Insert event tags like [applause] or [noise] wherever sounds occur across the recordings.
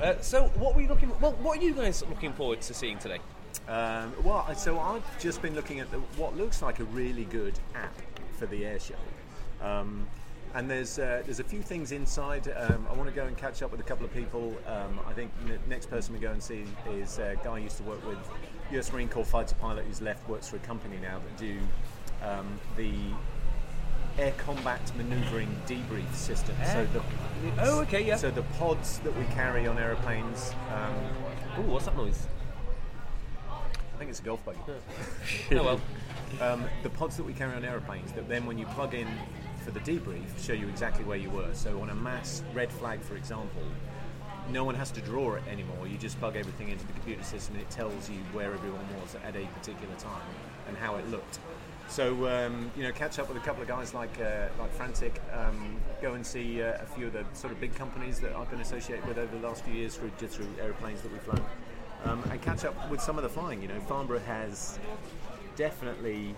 Uh, so, what were you looking? Well, what are you guys looking forward to seeing today? Um, well, so I've just been looking at the, what looks like a really good app for the air show. Um, and there's uh, there's a few things inside. Um, I want to go and catch up with a couple of people. Um, I think the next person we go and see is a guy I used to work with, US Marine Corps fighter pilot who's left, works for a company now that do um, the air combat manoeuvring debrief system. So the Oh, okay, yeah. So the pods that we carry on aeroplanes. Um, Ooh, what's that noise? I think it's a golf buggy. [laughs] oh well. um, the pods that we carry on aeroplanes that then when you plug in for the debrief show you exactly where you were. So on a mass red flag, for example, no one has to draw it anymore. You just plug everything into the computer system and it tells you where everyone was at a particular time and how it looked. So um, you know, catch up with a couple of guys like uh, like Frantic. Um, go and see uh, a few of the sort of big companies that I've been associated with over the last few years through just through aeroplanes that we've flown, um, and catch up with some of the flying. You know, Farnborough has definitely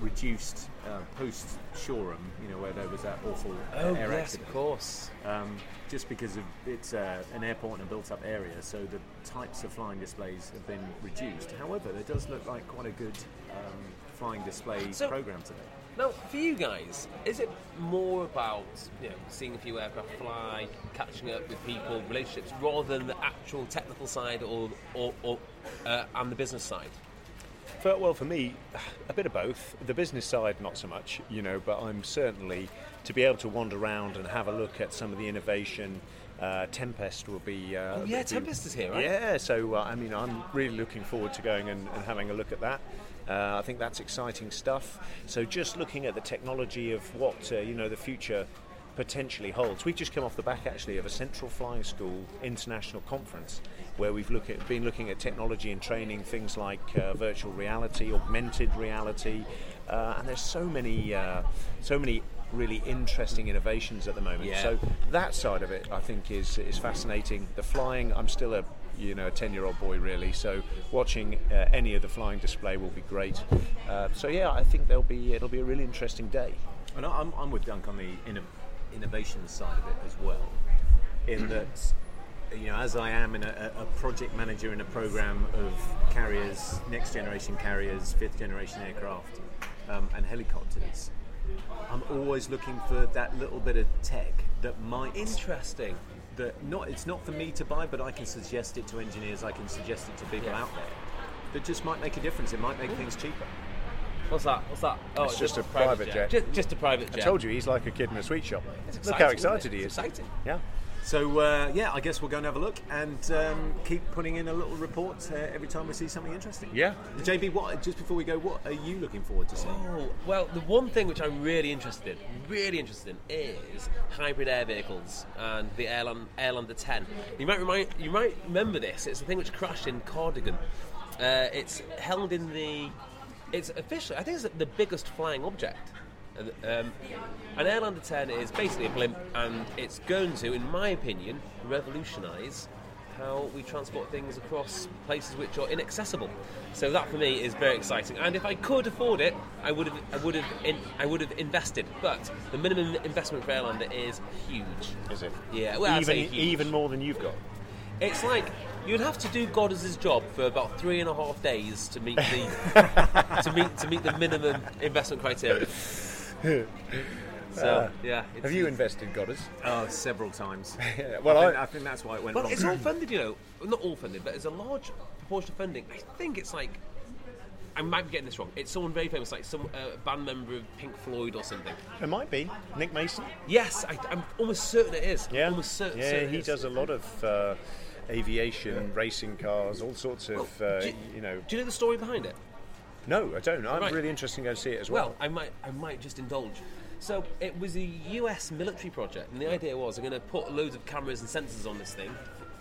reduced uh, post Shoreham. You know, where there was that awful uh, Oh air yes, accident of course. um, just because of it's uh, an airport and a built-up area, so the types of flying displays have been reduced. However, there does look like quite a good um, flying display So- program today. Now, for you guys, is it more about you know seeing a few aircraft fly, catching up with people, relationships, rather than the actual technical side or or, or uh, and the business side? For, well, for me, a bit of both. The business side, not so much, you know, but I'm certainly to be able to wander around and have a look at some of the innovation. Uh, Tempest will be. Uh, Oh, yeah, be- Tempest is here, right? Yeah, so uh, I mean, I'm really looking forward to going and, and having a look at that. Uh, I think that's exciting stuff. So just looking at the technology of what uh, you know the future potentially holds. We've just come off the back actually of a Central Flying School international conference where we've look at, been looking at technology and training things like uh, virtual reality, augmented reality, uh, and there's so many, uh, so many really interesting innovations at the moment. Yeah. So that side of it, I think, is is fascinating. The flying, I'm still a you know a 10 year old boy really so watching uh, any of the flying display will be great uh, so yeah i think there'll be it'll be a really interesting day And I'm, I'm with Dunk on the inno- innovation side of it as well, in that, you know, as I am in a, a project manager in a program of carriers, next generation carriers, fifth generation aircraft, um, and helicopters, I'm always looking for that little bit of tech that might Interesting. that not it's not for me to buy, but I can suggest it to engineers. I can suggest it to people Yeah. out there that just might make a difference. It might make things cheaper. What's that? What's that? Oh, It's just a private jet. Just, just a private jet. i told you he's like a kid in a sweet shop It's look how exciting, isn't it? excited he is It's exciting. yeah So uh, yeah, I guess we'll go and have a look and um, keep putting in a little report uh, every time we see something interesting. Yeah. JB, what? Just before we go, what are you looking forward to seeing? Oh, well, the one thing which I'm really interested in, really interested in, is hybrid air vehicles and the Airland, Airlander 10. You might remind, you might remember this. It's the thing which crashed in Cardington. Uh, it's held in the, it's officially, I think it's the biggest flying object. Um, an Airlander 10 is basically a blimp, and it's going to, in my opinion, revolutionise how we transport things across places which are inaccessible. So that for me is very exciting. And if I could afford it, I would have, I would have, in, I would have invested. But the minimum investment for Airlander is huge. is it Yeah, well, even even more than you've got It's like you'd have to do Goddard's job for about three and a half days to meet the [laughs] to meet to meet the minimum investment criteria. [laughs] So yeah, it's- Have you invested, Goddard? Oh, several times. Yeah, [laughs] well, I think, I- I think that's why it went Well, wrong. it's all funded, you know. Not all funded, but there's a large proportion of funding. I think it's like. I might be getting this wrong. It's someone very famous, like some uh, band member of Pink Floyd or something. It might be Nick Mason. Yes, I, I'm almost certain it is. Yeah, almost certain. yeah, certain he it is. does a lot of uh, aviation, racing cars, all sorts of, Well, uh, do, you know. do you know the story behind it? No, I don't. I'm Right. really interested in going to see it as Well, well. I might, I might just indulge. So it was a U.S. military project, and the idea was I'm going to put loads of cameras and sensors on this thing,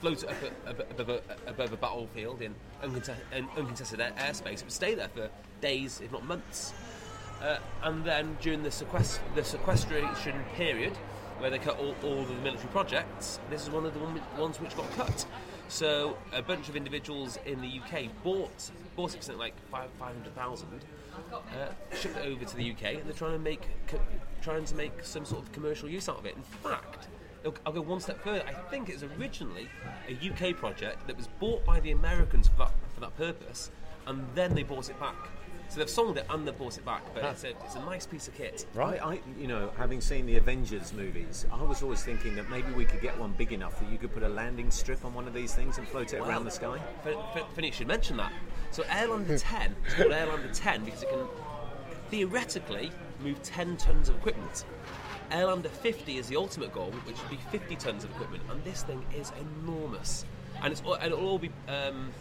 float it up above a, above a battlefield in uncontested, in uncontested air- airspace. It would stay there for days, if not months. Uh, and then during the, sequest- the sequestration period, where they cut all, all of the military projects, this is one of the one, ones which got cut. So a bunch of individuals in the UK bought bought it something like five hundred thousand, uh, shipped it over to the UK, and they're trying to make co- trying to make some sort of commercial use out of it. In fact, I'll- I'll go one step further. I think it was originally a UK project that was bought by the Americans for that, for that purpose, and then they bought it back. So they've sold it and they've bought it back, but it's a, it's a nice piece of kit. Right, I, you know, having seen the Avengers movies, I was always thinking that maybe we could get one big enough that you could put a landing strip on one of these things and float it around the sky. F- F- Finny should mention that. So Airlander 10, it's called Airlander 10 because it can theoretically move 10 tons of equipment. Airlander 50 is the ultimate goal, which would be 50 tons of equipment, and this thing is enormous. And, it's, and it'll all be um,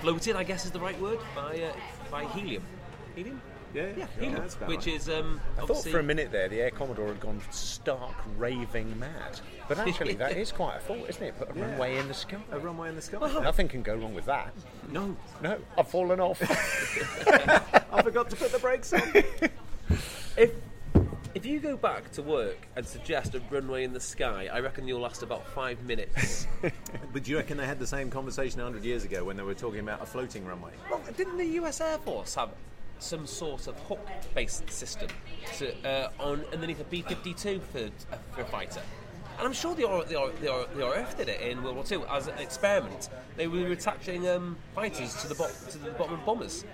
floated, I guess is the right word, by, uh, by helium. Helium? Yeah, Yeah, yeah, helium, which right. is um, I thought for a minute there the Air Commodore had gone stark raving mad. But actually, that is quite a thought, isn't it? Put a [laughs] Yeah. runway in the sky. a runway in the sky. Nothing can go wrong with that. no, No, I've fallen off. [laughs] I forgot to put the brakes on. [laughs] If if you go back to work and suggest a runway in the sky, I reckon you'll last about five minutes. [laughs] but do you reckon they had the same conversation 100 years ago when they were talking about a floating runway? well, didn't the U.S. Air Force have some sort of hook-based system to, uh, on underneath a B-52 for, uh, for a fighter? And I'm sure the, R, the, R, the, R, the RAF did it in World War II as an experiment. They were attaching um, fighters to the, bo- to the bottom of bombers.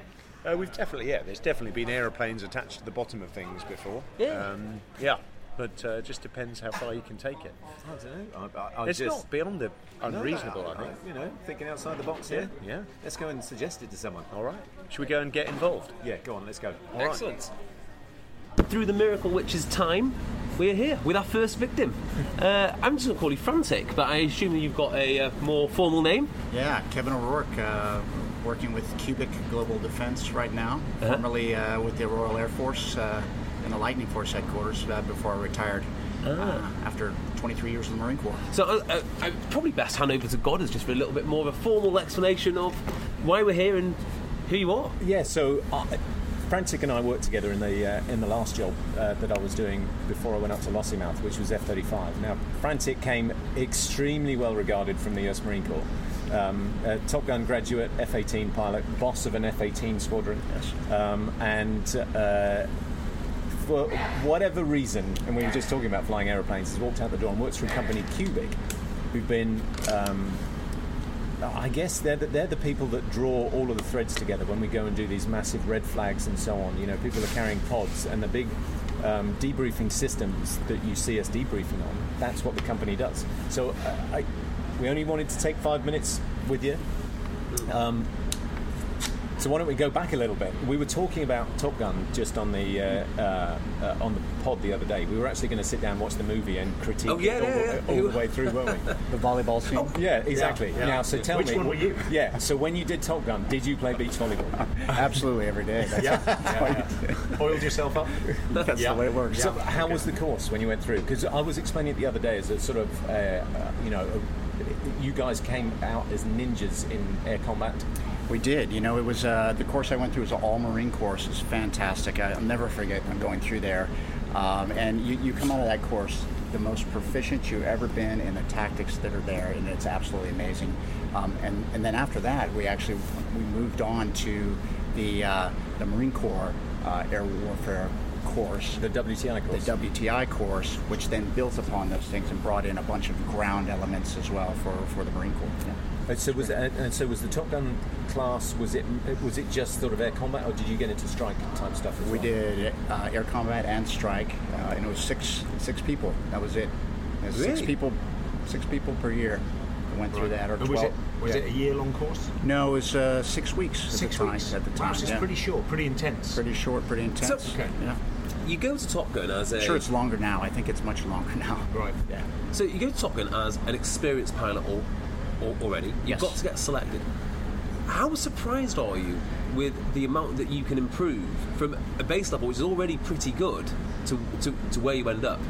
Uh, we've definitely, yeah, there's definitely been aeroplanes attached to the bottom of things before. Yeah. Um, yeah. But uh, it just depends how far you can take it. I don't know. I, I, I It's just, not beyond the No, no, unreasonable, I think. You know, thinking outside the box Yeah, here. yeah. Let's go and suggest it to someone. All right. Should we go and get involved? Yeah, go on, let's go. All right. Excellent. Through the miracle which is time, we're here with our first victim. [laughs] Uh, I'm just going to call you Frantic, but I assume that you've got a uh, more formal name. Yeah, Kevin O'Rourke, uh, working with Cubic Global Defense right now, Uh-huh. formerly uh, with the Royal Air Force uh, in the Lightning Force headquarters uh, before I retired Ah. uh, after 23 years in the Marine Corps. So uh, uh, i probably best hand over to Goddard just for a little bit more of a formal explanation of why we're here and who you are. Yeah, so uh, Frantic and I worked together in the uh, in the last job uh, that I was doing before I went up to Lossiemouth, which was F-35. Now, Frantic came extremely well regarded from the US Marine Corps. Um, a Top Gun graduate, F-18 pilot, boss of an F-18 squadron, um, and uh, for whatever reason, and we were just talking about flying aeroplanes, has walked out the door and works for a company, Cubic, who've been um, I guess they're the, they're the people that draw all of the threads together when we go and do these massive red flags and so on. You know, people are carrying pods and the big um, debriefing systems that you see us debriefing on. That's what the company does. So uh, I, we only wanted to take five minutes with you. Um, so why don't we go back a little bit? We were talking about Top Gun just on the uh, uh, uh, on the pod the other day. We were actually going to sit down and watch the movie and critique Oh, yeah, it all, yeah, yeah. all the way through, weren't we? [laughs] The volleyball scene. Yeah, exactly. yeah. Now, so tell Which me, one were you? Yeah, so when you did Top Gun, did you play beach volleyball? [laughs] Absolutely every day. That's, Yeah. [laughs] Oiled yourself up? that's the way it works. So, how was the course when you went through? Because I was explaining it the other day as a sort of, uh, uh, you know, uh, you guys came out as ninjas in air combat. We did. You know, it was uh, the course I went through was an all Marine course. It's fantastic. I, I'll never forget when going through there. Um, and you, you come out of that course the most proficient you've ever been in the tactics that are there, and it's absolutely amazing. Um, and, and then after that, we actually we moved on to the uh, the Marine Corps uh, Air Warfare course, The WTI course. the WTI course, which then built upon those things and brought in a bunch of ground elements as well for, for the Marine Corps. Yeah. And so was and and so was the Top Gun class? Was it was it just sort of air combat, or did you get into strike type stuff as We well? did uh, air combat and strike, uh, and it was six six people. That was it. It was Six people, six people per year that went through that, or And twelve. was it was yeah. it a year long course? No, it was uh, six weeks. At Six the time, weeks At the time, Wow, so it's yeah. pretty short, pretty intense. pretty short, pretty intense. okay. Yeah. You go to Top Gun as a Sure, it's longer now. I think it's much longer now. Right. Yeah. So you go to Top Gun as an experienced pilot al- al- already. You've Yes. got to get selected. How surprised are you with the amount that you can improve from a base level, which is already pretty good, to, to, to where you end up?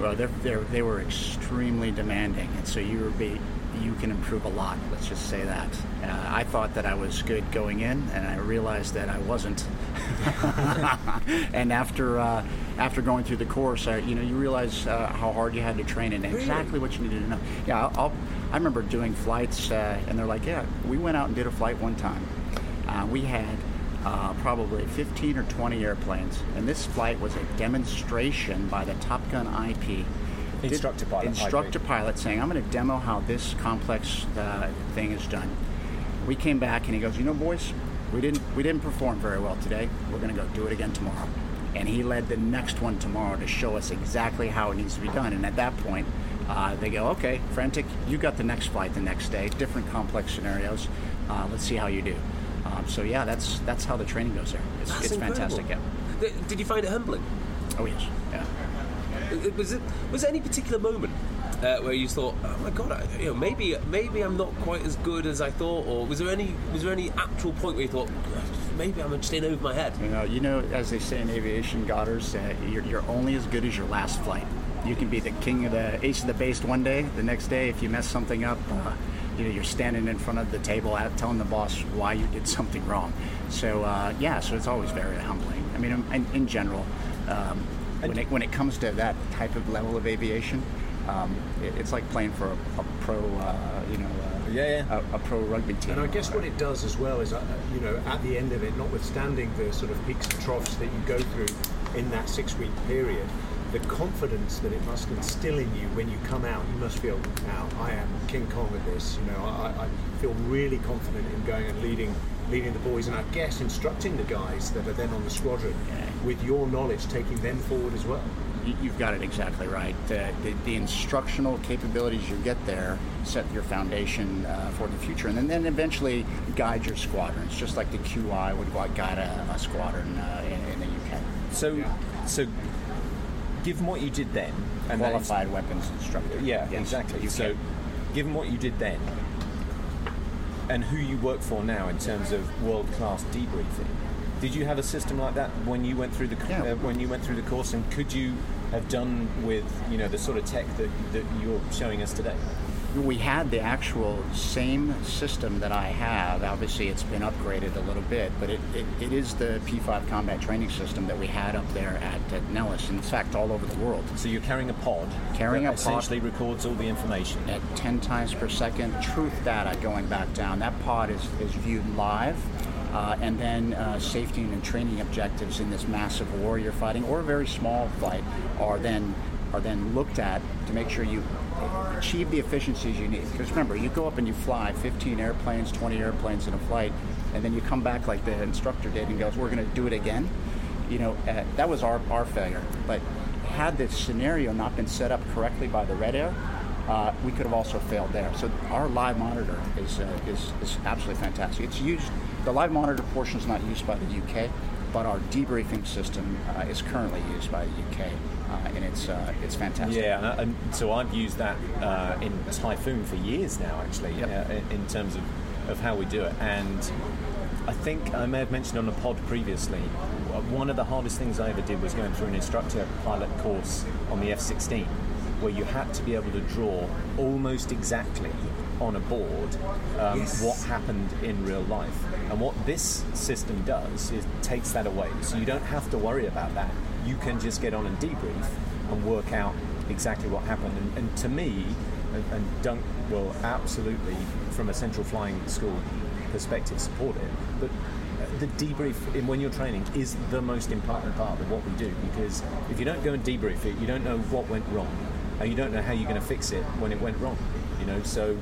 Well, they're, they're, they were extremely demanding, and so you were be, you can improve a lot. Let's just say that. Uh, I thought that I was good going in, and I realized that I wasn't. [laughs] and after uh, after going through the course, uh, you know, you realize uh, how hard you had to train and exactly what you needed to know. Yeah, I'll, I'll, I remember doing flights, uh, and they're like, "Yeah, we went out and did a flight one time. Uh, we had." Uh, probably 15 or 20 airplanes, and this flight was a demonstration by the Top Gun IP Instructor pilot, Instructor pilot saying, I'm going to demo how this complex uh, thing is done. We came back and he goes, you know, boys, we didn't we didn't perform very well today. We're going to go do it again tomorrow. And he led the next one tomorrow to show us exactly how it needs to be done. And at that point, uh, they go, okay, Frantic, you got the next flight the next day, different complex scenarios. Uh, let's see how you do. Um, so yeah, that's that's how the training goes there. It's, it's fantastic. Yeah. Did you find it humbling? Oh yes. Yeah. Was it was there any particular moment uh, where you thought, oh my god, I, you know, maybe maybe I'm not quite as good as I thought, or was there any was there any actual point where you thought, maybe I'm just in over my head? You know, you know, as they say in aviation, Godders, uh, you're, you're only as good as your last flight. You can be the king of the ace of the base one day. The next day, if you mess something up, uh, you know, you're standing in front of the table telling the boss why you did [laughs] something wrong. So uh, yeah, so it's always very humbling. I mean, in, in general, um, when it when it comes to that type of level of aviation, um, it, it's like playing for a, a pro, uh, you know, uh, Yeah, yeah. A, a pro rugby team. And I guess what it does as well is, uh, you know, at the end of it, notwithstanding the sort of peaks and troughs that you go through in that six-week period, the confidence that it must instill in you when you come out, you must feel, now I am King Kong with this. You know, I, I feel really confident in going and leading, leading the boys, and I guess instructing the guys that are then on the squadron with your knowledge, taking them forward as well. You- You've got it exactly right. The, the, the instructional capabilities you get there set your foundation uh, for the future, and then, then eventually guide your squadrons, just like the QI would guide a, a squadron uh, in, in the UK. So, so given what you did then, and that is- Qualified weapons instructor. yeah, Yes, exactly. UK. So, given what you did then, and who you work for now in terms of world class debriefing, did you have a system like that when you went through the Yeah. uh, when you went through the course, and could you have done with you know the sort of tech that, that you're showing us today? we had the actual same system that I have. Obviously, it's been upgraded a little bit, but it, it, it is the P5 combat training system that we had up there at, at Nellis. In fact, all over the world. So you're carrying a pod, Carrying that a pod. essentially records all the information. at 10 times per second. Truth data going back down. That pod is, is viewed live. Uh, and then uh, safety and training objectives in this massive war you're fighting, or a very small flight, are then are then looked at to make sure you achieve the efficiencies you need. Because remember, you go up and you fly 15 airplanes, 20 airplanes in a flight, and then you come back like the instructor did and goes, "We're going to do it again." You know, uh, that was our our failure. But had this scenario not been set up correctly by the Red Air, uh, we could have also failed there. So our live monitor is, uh, is, is absolutely fantastic. It's used, the live monitor portion is not used by the UK, but our debriefing system uh, is currently used by the UK, uh, and it's, uh, it's fantastic. Yeah, and, I- and so I've used that uh, in Typhoon for years now, actually, Yep. uh, in, terms of, of how we do it. And I think I may have mentioned on the pod previously, uh, one of the hardest things I ever did was going through an instructor pilot course on the F 16, where you had to be able to draw almost exactly on a board um, what happened in real life. And what this system does is takes that away. So you don't have to worry about that. You can just get on and debrief and work out exactly what happened. And, and to me, and, and Dunk will absolutely, from a central flying school perspective, support it. But the debrief in when you're training is the most important part of what we do because if you don't go and debrief it, you don't know what went wrong, and you don't know how you're going to fix it when it went wrong. You know, so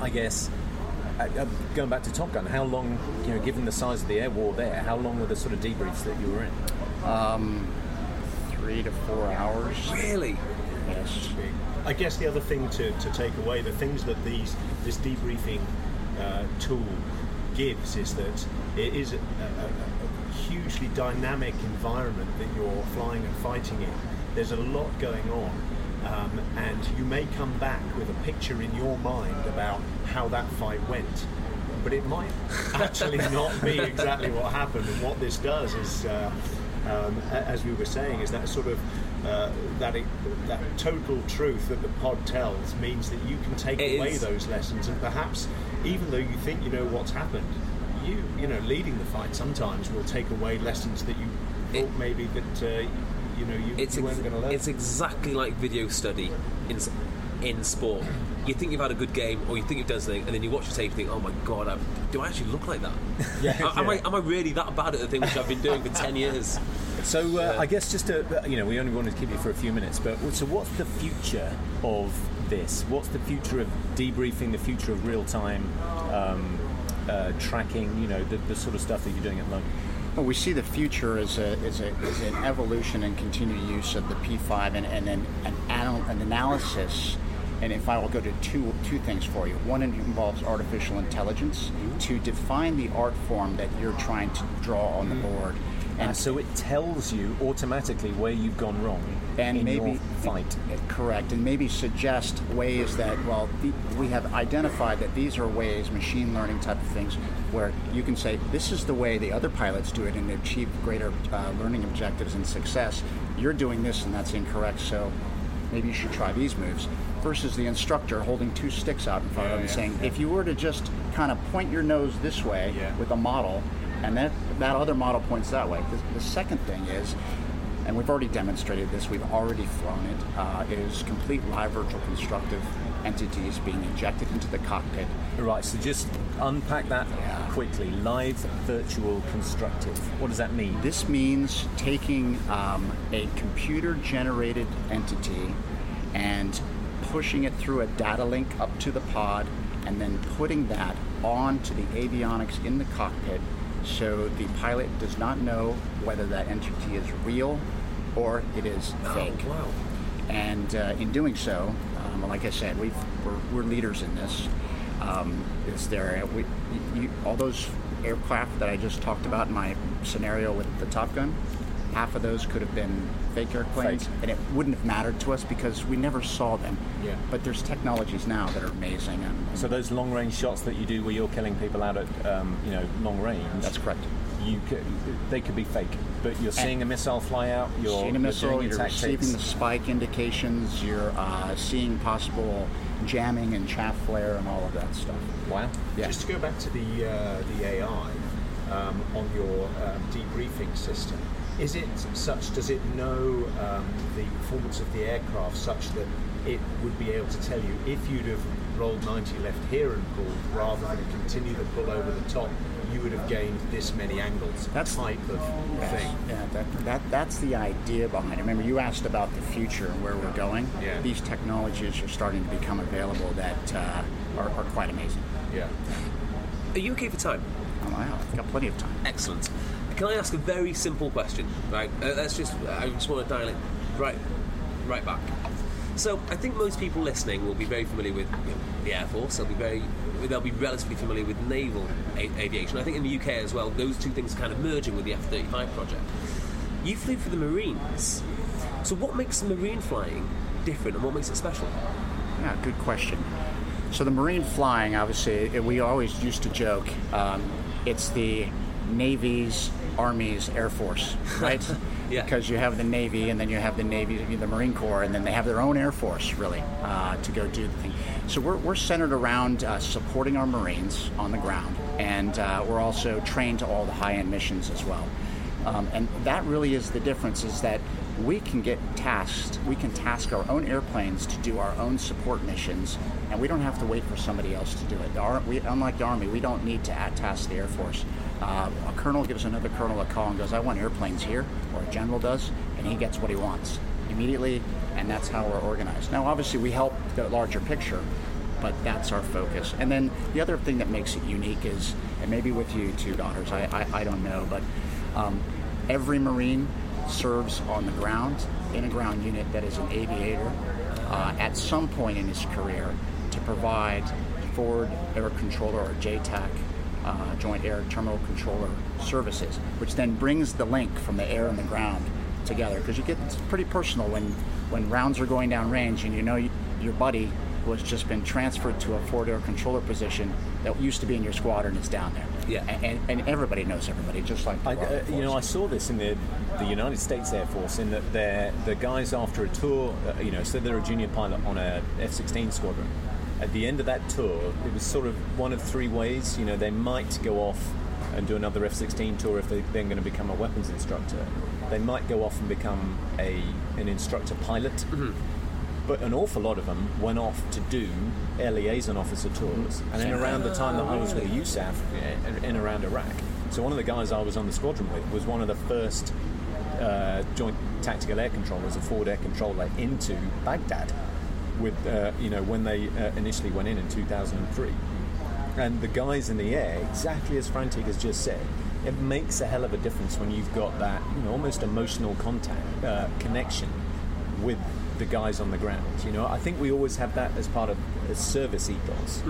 I guess uh, uh, going back to Top Gun, how long, you know, given the size of the air war there, how long were the sort of debriefs that you were in? Um, three to four hours. Really? Yes. I guess the other thing to, to take away, the things that these this debriefing uh, tool gives is that it is a, a, a hugely dynamic environment that you're flying and fighting in. There's a lot going on. Um, and you may come back with a picture in your mind about how that fight went, but it might [laughs] actually not be exactly what happened. And what this does is, uh, um, as we were saying, is that sort of uh, that that total truth that the pod tells means that you can take It away is. those lessons, and perhaps even though you think you know what's happened, you you know leading the fight sometimes will take away lessons that you thought It- maybe that uh, you know you, It's you ex- weren't going to learn. it's exactly like video study in in sport. You think you've had a good game, or you think you've done something, and then you watch the tape and think, "Oh my god, I, do I actually look like that? [laughs] Yeah, am, I, am I really that bad at the thing which I've been doing for ten [laughs] years?" So uh, I guess just to, you know, we only wanted to keep you for a few minutes, but so what's the future of this? What's the future of debriefing? The future of real time um, uh, tracking? You know, the, the sort of stuff that you're doing at the moment. Well, we see the future as, a, as, a, as an evolution and continued use of the P5 and, and an, anal- an analysis. And if I will go to two, two things for you. One involves artificial intelligence mm-hmm. to define the art form that you're trying to draw on the mm-hmm. board. And so it tells you automatically where you've gone wrong and in maybe your fight. correct and maybe suggest ways that well the, we have identified that these are ways machine learning type of things where you can say this is the way the other pilots do it and they achieve greater uh, learning objectives and success you're doing this and that's incorrect so maybe you should try these moves versus the instructor holding two sticks out in front of them and saying if you were to just kind of point your nose this way Yeah. with a model and that that other model points that way the, the second thing is and we've already demonstrated this, we've already flown it, uh, is complete live virtual constructive entities being injected into the cockpit. Right, so just unpack that quickly. Live virtual constructive. What does that mean? This means taking um, a computer generated entity and pushing it through a data link up to the pod and then putting that onto the avionics in the cockpit so the pilot does not know whether that entity is real or it is fake. wow. And uh, in doing so, um, like I said, we've, we're, we're leaders in this. Um, is there we, you, all those aircraft that I just talked about in my scenario with the Top Gun? Half of those could have been fake airplanes, Fake. and it wouldn't have mattered to us because we never saw them. Yeah. But there's technologies now that are amazing. And, So those long range shots that you do where you're killing people out at um, you know long range. that's correct. You could, they could be fake, but you're seeing a missile fly out. You're, seeing a you're missile, you're receiving the spike indications, you're uh, seeing possible jamming and chaff flare and all of that stuff. Wow. Yeah. Just to go back to the uh, the AI um, on your um, debriefing system, is it such? Does it know um, the performance of the aircraft such that it would be able to tell you if you'd have rolled 90 left here and pulled rather than continue the pull over the top, you would have gained this many angles. That's- type of thing. Yeah, that, that that's the idea behind it. Remember, you asked about the future and where we're going. Yeah. These technologies are starting to become available that uh, are, are quite amazing. Yeah. Are you okay for time? Oh, wow, I've got plenty of time. Excellent. Can I ask a very simple question? Right. Uh, let's just. I just want to dial it right, right back. So I think most people listening will be very familiar with you know, the Air Force. They'll be very. They'll be relatively familiar with naval a- aviation. I think in the UK as well, those two things are kind of merging with the F-35 project. You flew for the Marines. So what makes Marine flying different, and what makes it special? Yeah, good question. So the marine flying, obviously, we always used to joke. Um, it's the Navy's, Army's, Air Force, [laughs] right? Yeah. Because you have the Navy, and then you have the Navy, the Marine Corps, and then they have their own Air Force, really, uh, to go do the thing. So we're, we're centered around uh, supporting our Marines on the ground, and uh, we're also trained to all the high-end missions as well. Um, and that really is the difference: is that we can get tasked, we can task our own airplanes to do our own support missions, and we don't have to wait for somebody else to do it. The Ar- we, unlike the Army, we don't need to at task the Air Force. Uh, a colonel gives another colonel a call and goes, I want airplanes here, or a general does, and he gets what he wants immediately, and that's how we're organized. Now, obviously, we help the larger picture, but that's our focus. And then the other thing that makes it unique is, and maybe with you too, Godders, I, I, I don't know, but um, every Marine serves on the ground in a ground unit that is an aviator uh, at some point in his career to provide forward air controller or JTAC. Uh, joint air terminal controller services, which then brings the link from the air and the ground together because you get it's pretty personal when when rounds are going down range and you know you, your buddy who has just been transferred to a forward air controller position that used to be in your squadron is down there. Yeah. and, and, and everybody knows everybody, just like the I, uh, you know, I saw this in the the United States Air Force in that they're the guys after a tour, uh, you know, so they're a junior pilot on a F-16 squadron. At the end of that tour, it was sort of one of three ways. You know, they might go off and do another F-16 tour if they're then going to become a weapons instructor. They might go off and become a an instructor pilot. But an awful lot of them went off to do air liaison officer tours. And in around the time that I was with USAF, in around Iraq, so one of the guys I was on the squadron with was one of the first uh, joint tactical air controllers, a forward air controller, into Baghdad. With uh, you know when they uh, initially went in in 2003, and the guys in the air, exactly as Frantic has just said, it makes a hell of a difference when you've got that you know almost emotional contact uh, connection with the guys on the ground. You know, I think we always have that as part of a service ethos.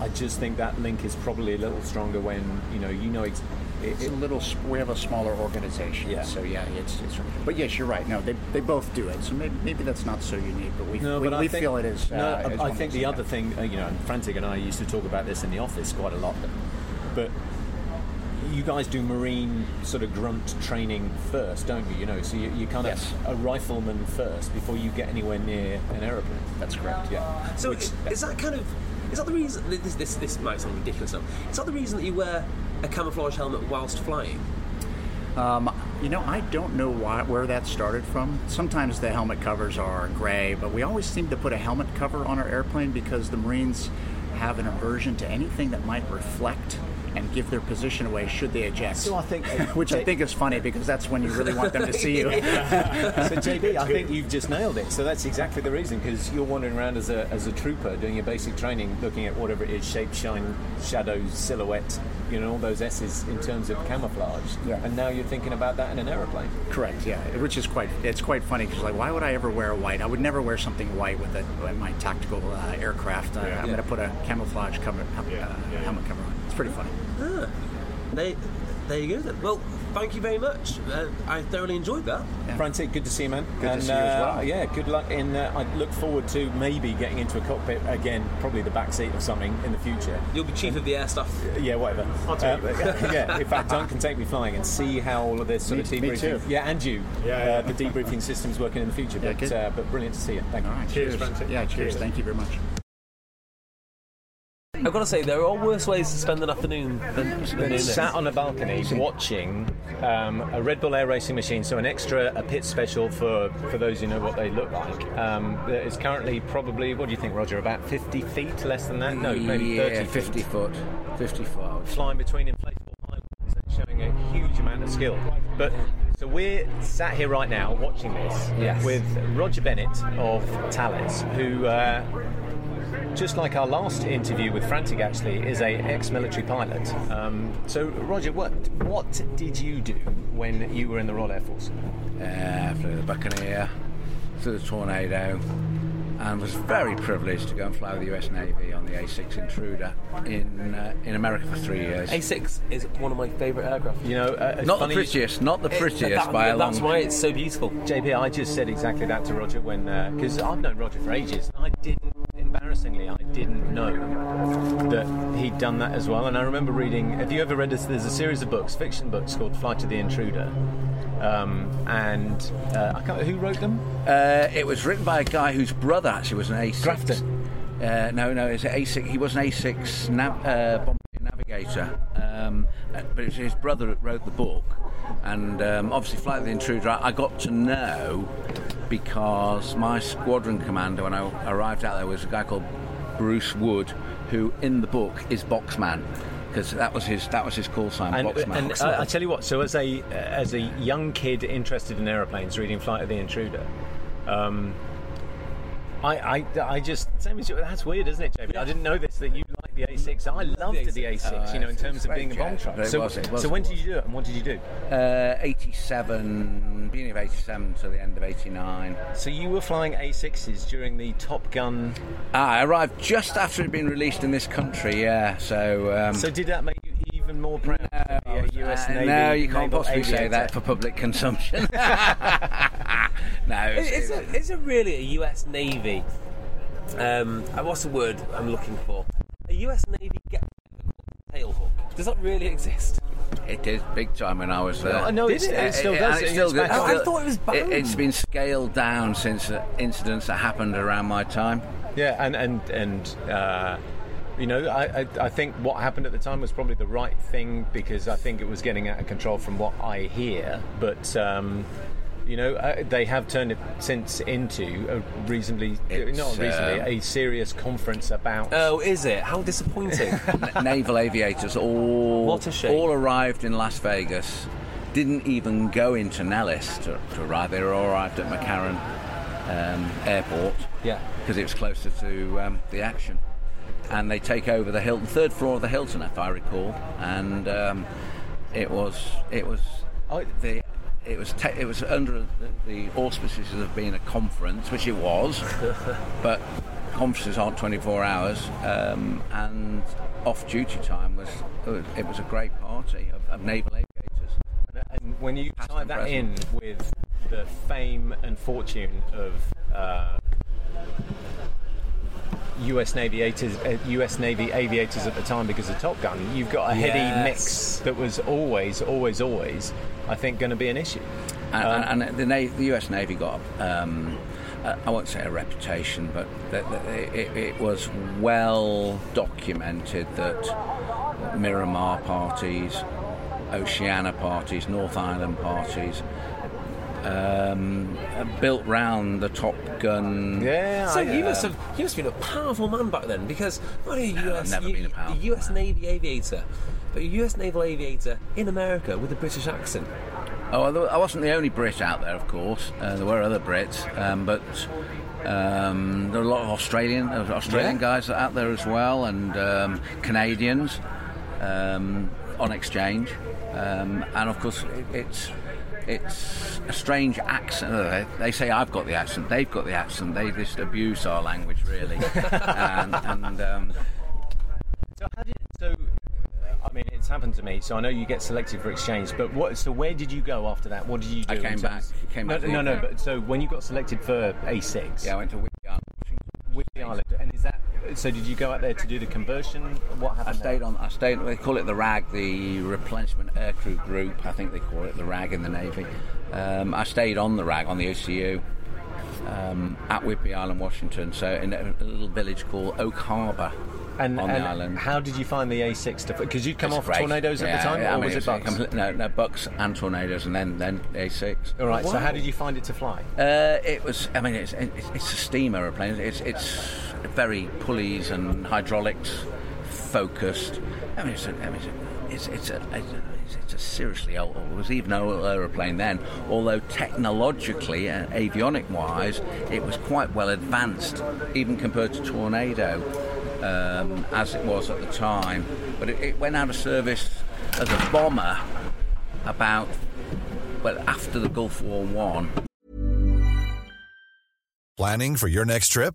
I just think that link is probably a little stronger when you know you know. Ex- It's it- a little. We have a smaller organization, Yeah. so yeah, it's, it's. But yes, you're right. No, they, they both do it. So maybe, maybe that's not so unique, but we No, we, but I we think, feel it is. No, uh, I- I think the other thing, uh, you know, and Frantic and I used to talk about this in the office quite a lot, but you guys do marine sort of grunt training first, don't you? You know, so you, you kind Yes. of a rifleman first before you get anywhere near an aeroplane. That's correct. Yeah. So Which- is, is that kind of is that the reason? This this, this might sound ridiculous. Now. Is that the reason that you wear a camouflage helmet whilst flying? Um, you know, I don't know why, where that started from. Sometimes the helmet covers are gray, but we always seem to put a helmet cover on our airplane because the Marines have an aversion to anything that might reflect and give their position away should they eject. So I think- [laughs] which I think is funny because that's when you really want them to see you. [laughs] so JB, I think you've just nailed it. So that's exactly the reason because you're wandering around as a, as a trooper doing your basic training, looking at whatever it is, shape, shine, shadows, silhouette, you know, all those S's in terms of camouflage. Yeah. And now you're thinking about that in an aeroplane. Correct. Yeah, which is quite it's quite funny because like why would I ever wear white? I would never wear something white with a, my tactical uh, aircraft. Uh, I'm going to put a camouflage cover, uh, helmet cover on. It's pretty funny. Ah, They, there you go. Then. Well, thank you very much. Uh, I thoroughly enjoyed that. Frantic, good to see you, man. Good to see you as uh, well. Yeah, good luck in. Uh, I look forward to maybe getting into a cockpit again, probably the back seat of something in the future. You'll be chief of the air stuff. Yeah, whatever. I'll take Uh, [laughs] you. yeah, in fact, Duncan can take me flying and see how all of this sort of Me- me debriefing. too. Yeah, and you. Yeah, uh, yeah. the debriefing system's working in the future. Yeah, But, good. uh, but brilliant to see you. Thank you. All right. Cheers, Frantic. Yeah, cheers. Cheers. Thank you very much. I've got to say, there are worse ways to spend an afternoon than, than doing this. Sat on a balcony watching um, a Red Bull Air Racing machine, so an extra, a Pitts Special for, for those who know what they look like. Um, that is currently probably, what do you think, Roger, about 50 feet, less than that? No, maybe 30 yeah, feet. 50 foot. 50 foot. I would say. flying between inflatable pylons and showing a huge amount of skill. But so we're sat here right now watching this Yes. with Roger Bennett of Thales, who. Uh, just like our last interview with Frantic, actually, is a ex-military pilot. Um, so, Roger, what what did you do when you were in the Royal Air Force? Uh, flew the Buccaneer, flew the Tornado, and was very privileged to go and fly with the US Navy on the A6 Intruder in uh, in America for three years. A6 is one of my favourite aircraft. You know, uh, it's not the funny you- prettiest, not the It- prettiest that- by a long. That's why it's so beautiful. JP, I just said exactly that to Roger when because I've known Roger for ages. I didn't, embarrassingly, I didn't know that he'd done that as well. And I remember reading. Have you ever read this? There's a series of books, fiction books called Flight of the Intruder. Um, and uh, I can't, who wrote them? Uh, it was written by a guy whose brother actually was an A6. Grafton. Uh, no, no, it's an A6. He was an A6 nav- uh, bombardier Aviator, um, but it was his brother that wrote the book. And um, obviously, Flight of the Intruder, I I got to know because my squadron commander, when I arrived out there, was a guy called Bruce Wood, who in the book is Boxman. Because that was his that was his call sign, And, Boxman. and uh, I tell you what. So as a as a young kid interested in aeroplanes, reading Flight of the Intruder, um, I, I I just same as you. That's weird, isn't it, Jamie? I didn't know this that you like the A6. I loved the A6. you know, in terms of being a bomb truck. So, was, was, so when did you do it, and what did you do? uh, 87, beginning of 87 to the end of 89. So you were flying A6s during the Top Gun. Ah, I arrived just after it had been released in this country, yeah. So, um, So did that make you even more proud? to be a US uh, Navy. no, you can't naval possibly say that for public consumption. [laughs] [laughs] no, it's, Is it, is it really a US Navy? Um, uh, what's the word I'm looking for? A US Navy get tail hook. Does that really exist? it is big time when I was there. No, no, Did it? it still Uh, does. and It it's still gets good. back on. I thought it was banned. It, has been scaled down since uh, incidents that happened around my time. Yeah, and and and uh, you know, I, I I think what happened at the time was probably the right thing because I think it was getting out of control from what I hear. But um, you know, uh, they have turned it since into a reasonably It's, not reasonably um, a serious conference about. Oh, is it? How disappointing. [laughs] N- naval aviators all What a shame. all arrived in Las Vegas. Didn't even go into Nellis to, to arrive. They all arrived at McCarran um, Airport. Yeah. because it was closer to um, the action. And they take over the Hilton, third floor of the Hilton, if I recall. And um, it was it was Oh, the it was ta- it was under the auspices of being a conference, which it was, [laughs] but conferences aren't 24 hours. Um, and off-duty time was it was a great party of, of naval aviators. And when you tie that in with the fame and fortune of uh, U.S. Navy aviators, uh, U.S. Navy aviators at the time because of Top Gun, you've got a heady Yes. mix that was always, always, always, I think, going to be an issue. And, Um, and, the, Na- the U.S. Navy got, um, uh, I won't say a reputation, but that it, it was well documented that Miramar parties, Oceana parties, North Island parties, um, uh, built round the Top Gun. yeah, so I, you uh, must have you must have been a powerful man back then because not a US, never you- been a powerful US man. Navy aviator, but a US naval aviator in America with a British accent. Oh, I wasn't the only Brit out there, of course. Uh, there were other Brits, um, but um, there were a lot of Australian Australian Yeah. guys out there as well, and um, Canadians um, on exchange, um, and of course it, it's it's a strange accent. Uh, They say I've got the accent, they've got the accent. They just abuse our language really, and, [laughs] and um, So, how did, so, I mean, it's happened to me. So I know you get selected for exchange, but what? So where did you go after that? What did you do? I came back- came no, back to no, no. But so when you got selected for A6, yeah, I went to Whidbey Island, Washington. Whidbey Island, and is that? So did you go out there to do the conversion? What happened? I stayed on. I stayed. They call it the RAG, the Replenishment Aircrew Group. I think they call it the RAG in the Navy. Um, I stayed on the RAG on the OCU um, at Whidbey Island, Washington. So in a, a little village called Oak Harbour And, on and the island. how did you find the A6 stuff? Because you'd come It's off great. tornadoes at the time, yeah, I or mean, was it Bucks? no, no, Bucks and tornadoes, and then then A6. All right. So how did you find it to fly? Uh, it was. I mean, it's, it's it's a steam aeroplane. It's it's very pulleys and hydraulics focused. I mean, it's a, I mean, it's it's a, it's a, it's a seriously old. It was even an old aeroplane then. Although technologically, uh, avionic wise, it was quite well advanced, even compared to Tornado, um, as it was at the time. But it, it went out of service as a bomber about well after the Gulf War One. Planning for your next trip?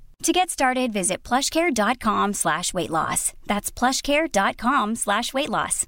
To get started, visit plushcare.com slash weight loss. That's plushcare.com slash weight loss.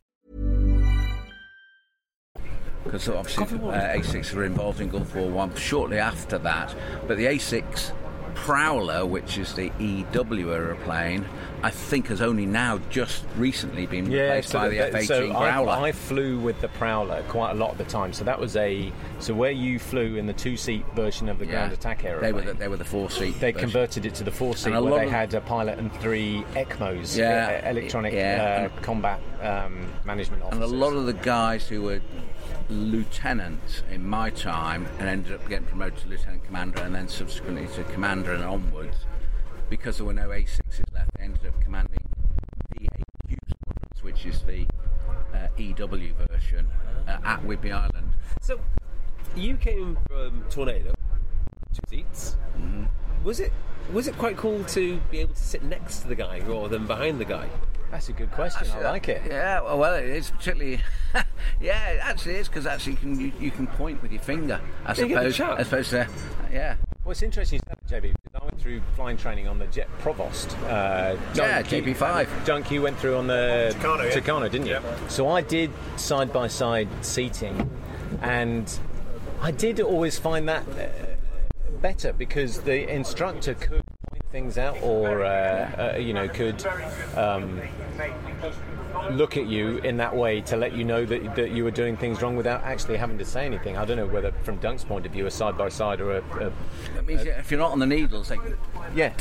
Because obviously uh, A6 were involved in Gulf War One shortly after that. But the A6 Prowler, which is the EW aeroplane, I think has only now just recently been replaced so by the the- F-18 so Growler. I, I flew with the Prowler quite a lot of the time. So that was a so where you flew in the two-seat version of the Yeah. ground attack They were the, they were the four seat. They version. converted it to the four-seat where they had a pilot and three ECMOs, Yeah. electronic Yeah. uh, combat um, management officers. And a lot of the guys who were lieutenants in my time and ended up getting promoted to lieutenant commander and then subsequently to commander and onwards, because there were no A6s left, they ended up commanding the AQ squadrons, which is the uh, EW version uh, at Whidbey Island. So, you came from Tornado, two seats. Mm-hmm. Was it was it quite cool to be able to sit next to the guy rather than behind the guy? That's a good question. I like it. Yeah, well, well it is particularly. [laughs] yeah, it actually is because actually you can you, you can point with your finger. I You get the suppose. As opposed to, yeah. Well, it's interesting you said that, JB, because I went through flying training on the Jet Provost. Uh, Yeah, John Q- JP5. John Q went through on the Tucano, yeah. Tucano, didn't you? So I did side by side seating, and I did always find that uh, better because the instructor could point things out, or uh, uh, you know, could. Um, look at you in that way to let you know that, that you were doing things wrong without actually having to say anything. I don't know whether, from Dunk's point of view, a side by side or a, a That means if you're not on the needles, they yeah,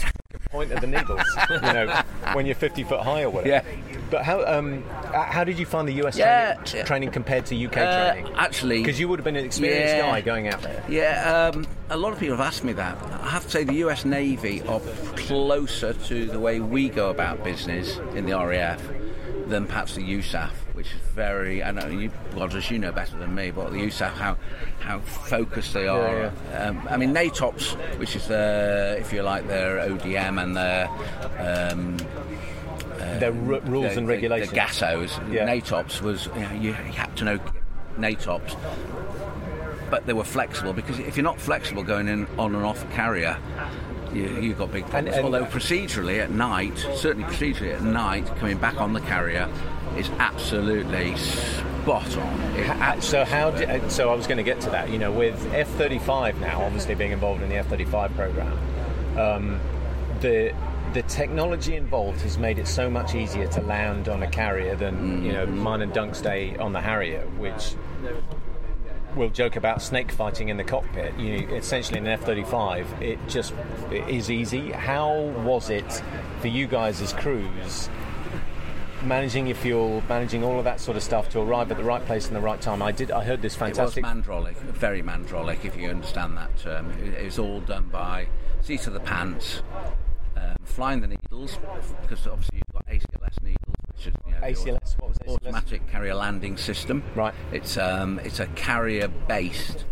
point at the needles. [laughs] you know, when you're 50 foot high or whatever. Yeah. But how um, how did you find the US Yeah, training, yeah. training compared to UK Uh, training? actually- because you would have been an experienced Yeah. guy going out there. Yeah, um, a lot of people have asked me that. I have to say the US Navy are closer to the way we go about business in the RAF than perhaps the USAF, which is very. I know you, Rogers, you know better than me, but the USAF, how how focused they are. Um, I mean, NATOPS, which is their, if you like, their ODM and their. Um, Their r- rules the- and regulations. The, GASOs, Yeah. NATOPS was you, know, you, you had to know NATOPS, but they were flexible because if you're not flexible going in on and off a carrier, you, you've got big problems. and- Although procedurally at night, certainly procedurally at night, coming back on the carrier is absolutely spot on. It So how? Did, uh, so I was going to get to that. You know, with F-35 now, obviously being involved in the F-35 program, um, the the technology involved has made it so much easier to land on a carrier than you know mm-hmm. mine and Dunk's day on the Harrier, which we'll joke about snake fighting in the cockpit. You essentially in an F-35, it just it is easy. How was it for you guys as crews? Managing your fuel, managing all of that sort of stuff to arrive at the right place in the right time. I did. I heard this fantastic. It was mandrolic, very mandrolic, if you understand that term. It, it was all done by seat of the pants, um, flying the needles, because obviously you've got ACLS needles, which is you know, the ACLS, what was ACLS? automatic carrier landing system. Right. It's um, it's a carrier-based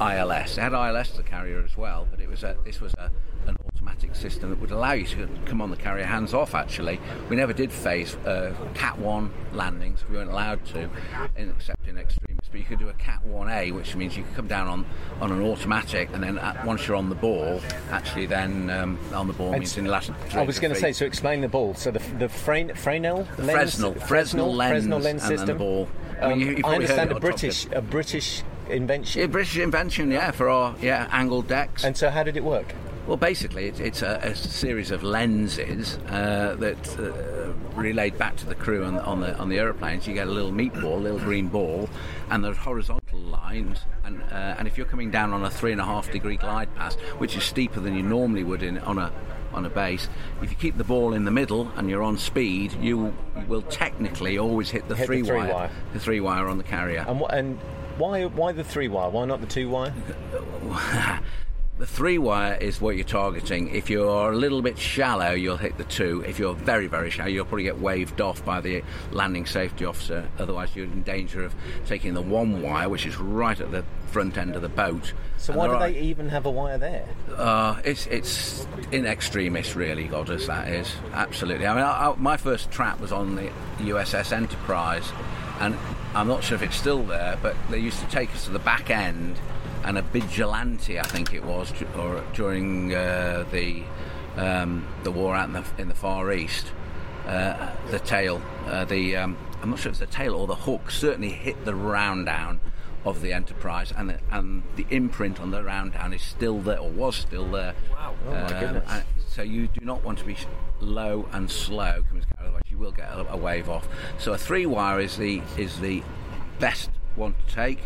ILS. It had ILS as a carrier as well, but it was a this was a an automatic system that would allow you to come on the carrier hands off. Actually, we never did phase uh, Cat One landings. We weren't allowed to, in, except in extremis. But you could do a Cat One A, which means you could come down on, on an automatic, and then at, once you're on the ball, actually then um, on the ball means in the last. I was going to say. So explain the ball. So the the Fre- Fresnel The lens, Fresnel, Fresnel lens, Fresnel lens system. the ball. Um, Well, you- you've I understand a British a British invention. Yeah, British invention, yeah, for our yeah angled decks. And so, how did it work? Well, basically, it's, it's a, a series of lenses uh, that uh, relayed back to the crew on, on the on the aeroplanes. You get a little meat ball, a little green ball, and there's horizontal lines, and uh, and if you're coming down on a three and a half degree glide path, which is steeper than you normally would in on a on a base, if you keep the ball in the middle and you're on speed, you will technically always hit the Hit the three, three wire, wire. the three wire on the carrier. And, wh- and why why the three wire? Why not the two wire? [laughs] The three wire is what you're targeting. If you're a little bit shallow, you'll hit the two. If you're very, very shallow, you'll probably get waved off by the landing safety officer. Otherwise, you're in danger of taking the one wire, which is right at the front end of the boat. So And why do are- they even have a wire there? uh, it's it's in extremis, really, Godders. That is absolutely. I mean, I, I, my first trap was on the USS Enterprise, and I'm not sure if it's still there, but they used to take us to the back end, and a vigilante, I think it was, or during uh, the um, the war out in the in the Far East, uh, the tail, uh, the um, I'm not sure if it's the tail or the hook, certainly hit the round down of the Enterprise, and the, and the imprint on the round down is still there, or was still there. Wow. Oh, my goodness. and so you do not want to be low and slow, coming to carry, otherwise you will get a, a wave off. So a three wire is the is the best one to take.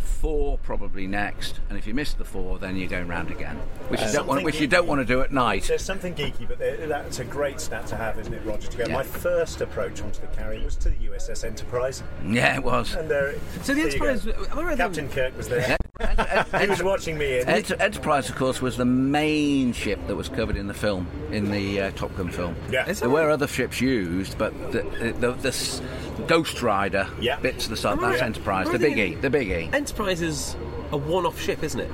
Four probably next, and if you miss the four, then you're going round again, which you don't want, which you don't want to do at night. There's something geeky, but that's a great stat to have, isn't it, Roger? To go. Yeah. My first approach onto the carrier was to the USS Enterprise, Yeah, it was. and there. So the there you go. Enterprise. Am I right then- Captain Kirk was there. [laughs] he was watching me in. Enter- Enterprise, of course, was the main ship that was covered in the film, in the uh, Top Gun film. Yeah. There were other ships used, but the, the, the, the s- Ghost Rider Yeah. bits of the side, Am that's Enterprise, am the big E, the big E. Enterprise is a one-off ship, isn't it?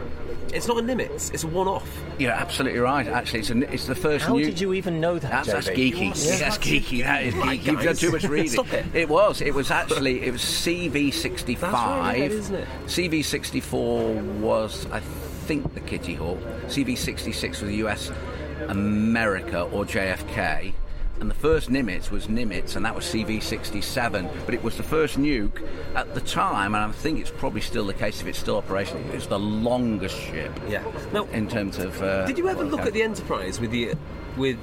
It's not a Nimitz. It's a one-off. You're absolutely right, actually. It's, a, it's the first How new. did you even know that? That's, that's JB? geeky. [laughs] That's geeky. That is Right, geeky. You've done too much [laughs] reading. Stop it. was. It was actually. It was CV65. That's right, yeah, isn't it? CV64 was, I think, the Kitty Hawk. CV66 was the US America or JFK. And the first Nimitz was Nimitz, and that was CV67. But it was the first nuke at the time, and I think it's probably still the case if it's still operational. It's the longest ship Yeah. Now, in terms of. Uh, did you ever look at the Enterprise with the with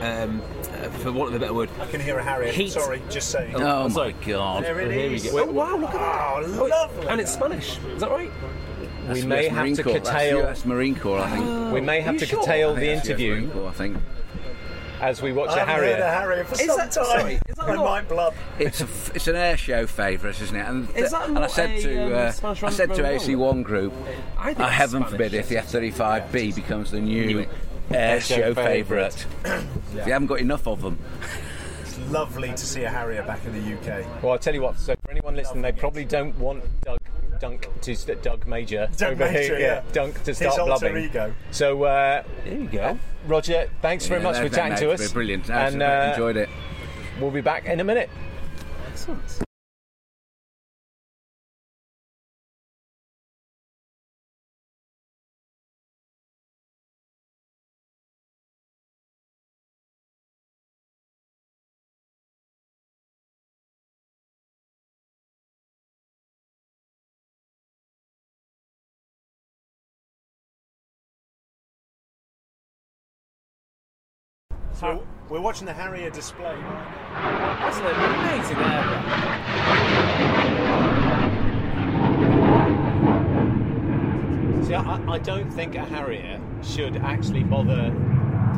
um, uh, for want of a better word? I can hear a Harrier. Heat. Sorry, just saying. Oh, my sorry. god! There it Here we is. go. Oh, wow, look at that. Oh, lovely. And it's Spanish. Is that right? We may US have Marine to Corps. That's curtail. US Marine Corps, I think. [gasps] We may have to sure? curtail I the think that's US interview Marine Corps, I think. As we watch I a haven't heard a Harrier. Harrier for Is some that- time. sorry, is that I not- might blub. It's a f it's an air show favourite, isn't it? And, Is that and I said a, to um, uh, I said to AC1 Group, I think uh, heaven Spanish. forbid if the F35B becomes the new New air show show favourite. favourite. You haven't got enough of them. It's lovely to see a Harrier back in the UK. Well, I'll tell you what. So for anyone listening, they probably don't want Doug Dunk to st- Doug Major Doug over Major, here, yeah. Dunk to His start alter blubbing. ego. So uh, There you go. Roger, thanks very much for that chatting to makes us. it Brilliant. and uh, enjoyed it. we'll be back in a minute. Excellent. So we're watching the Harrier display. Right? That's an amazing area. See, I, I don't think a Harrier should actually bother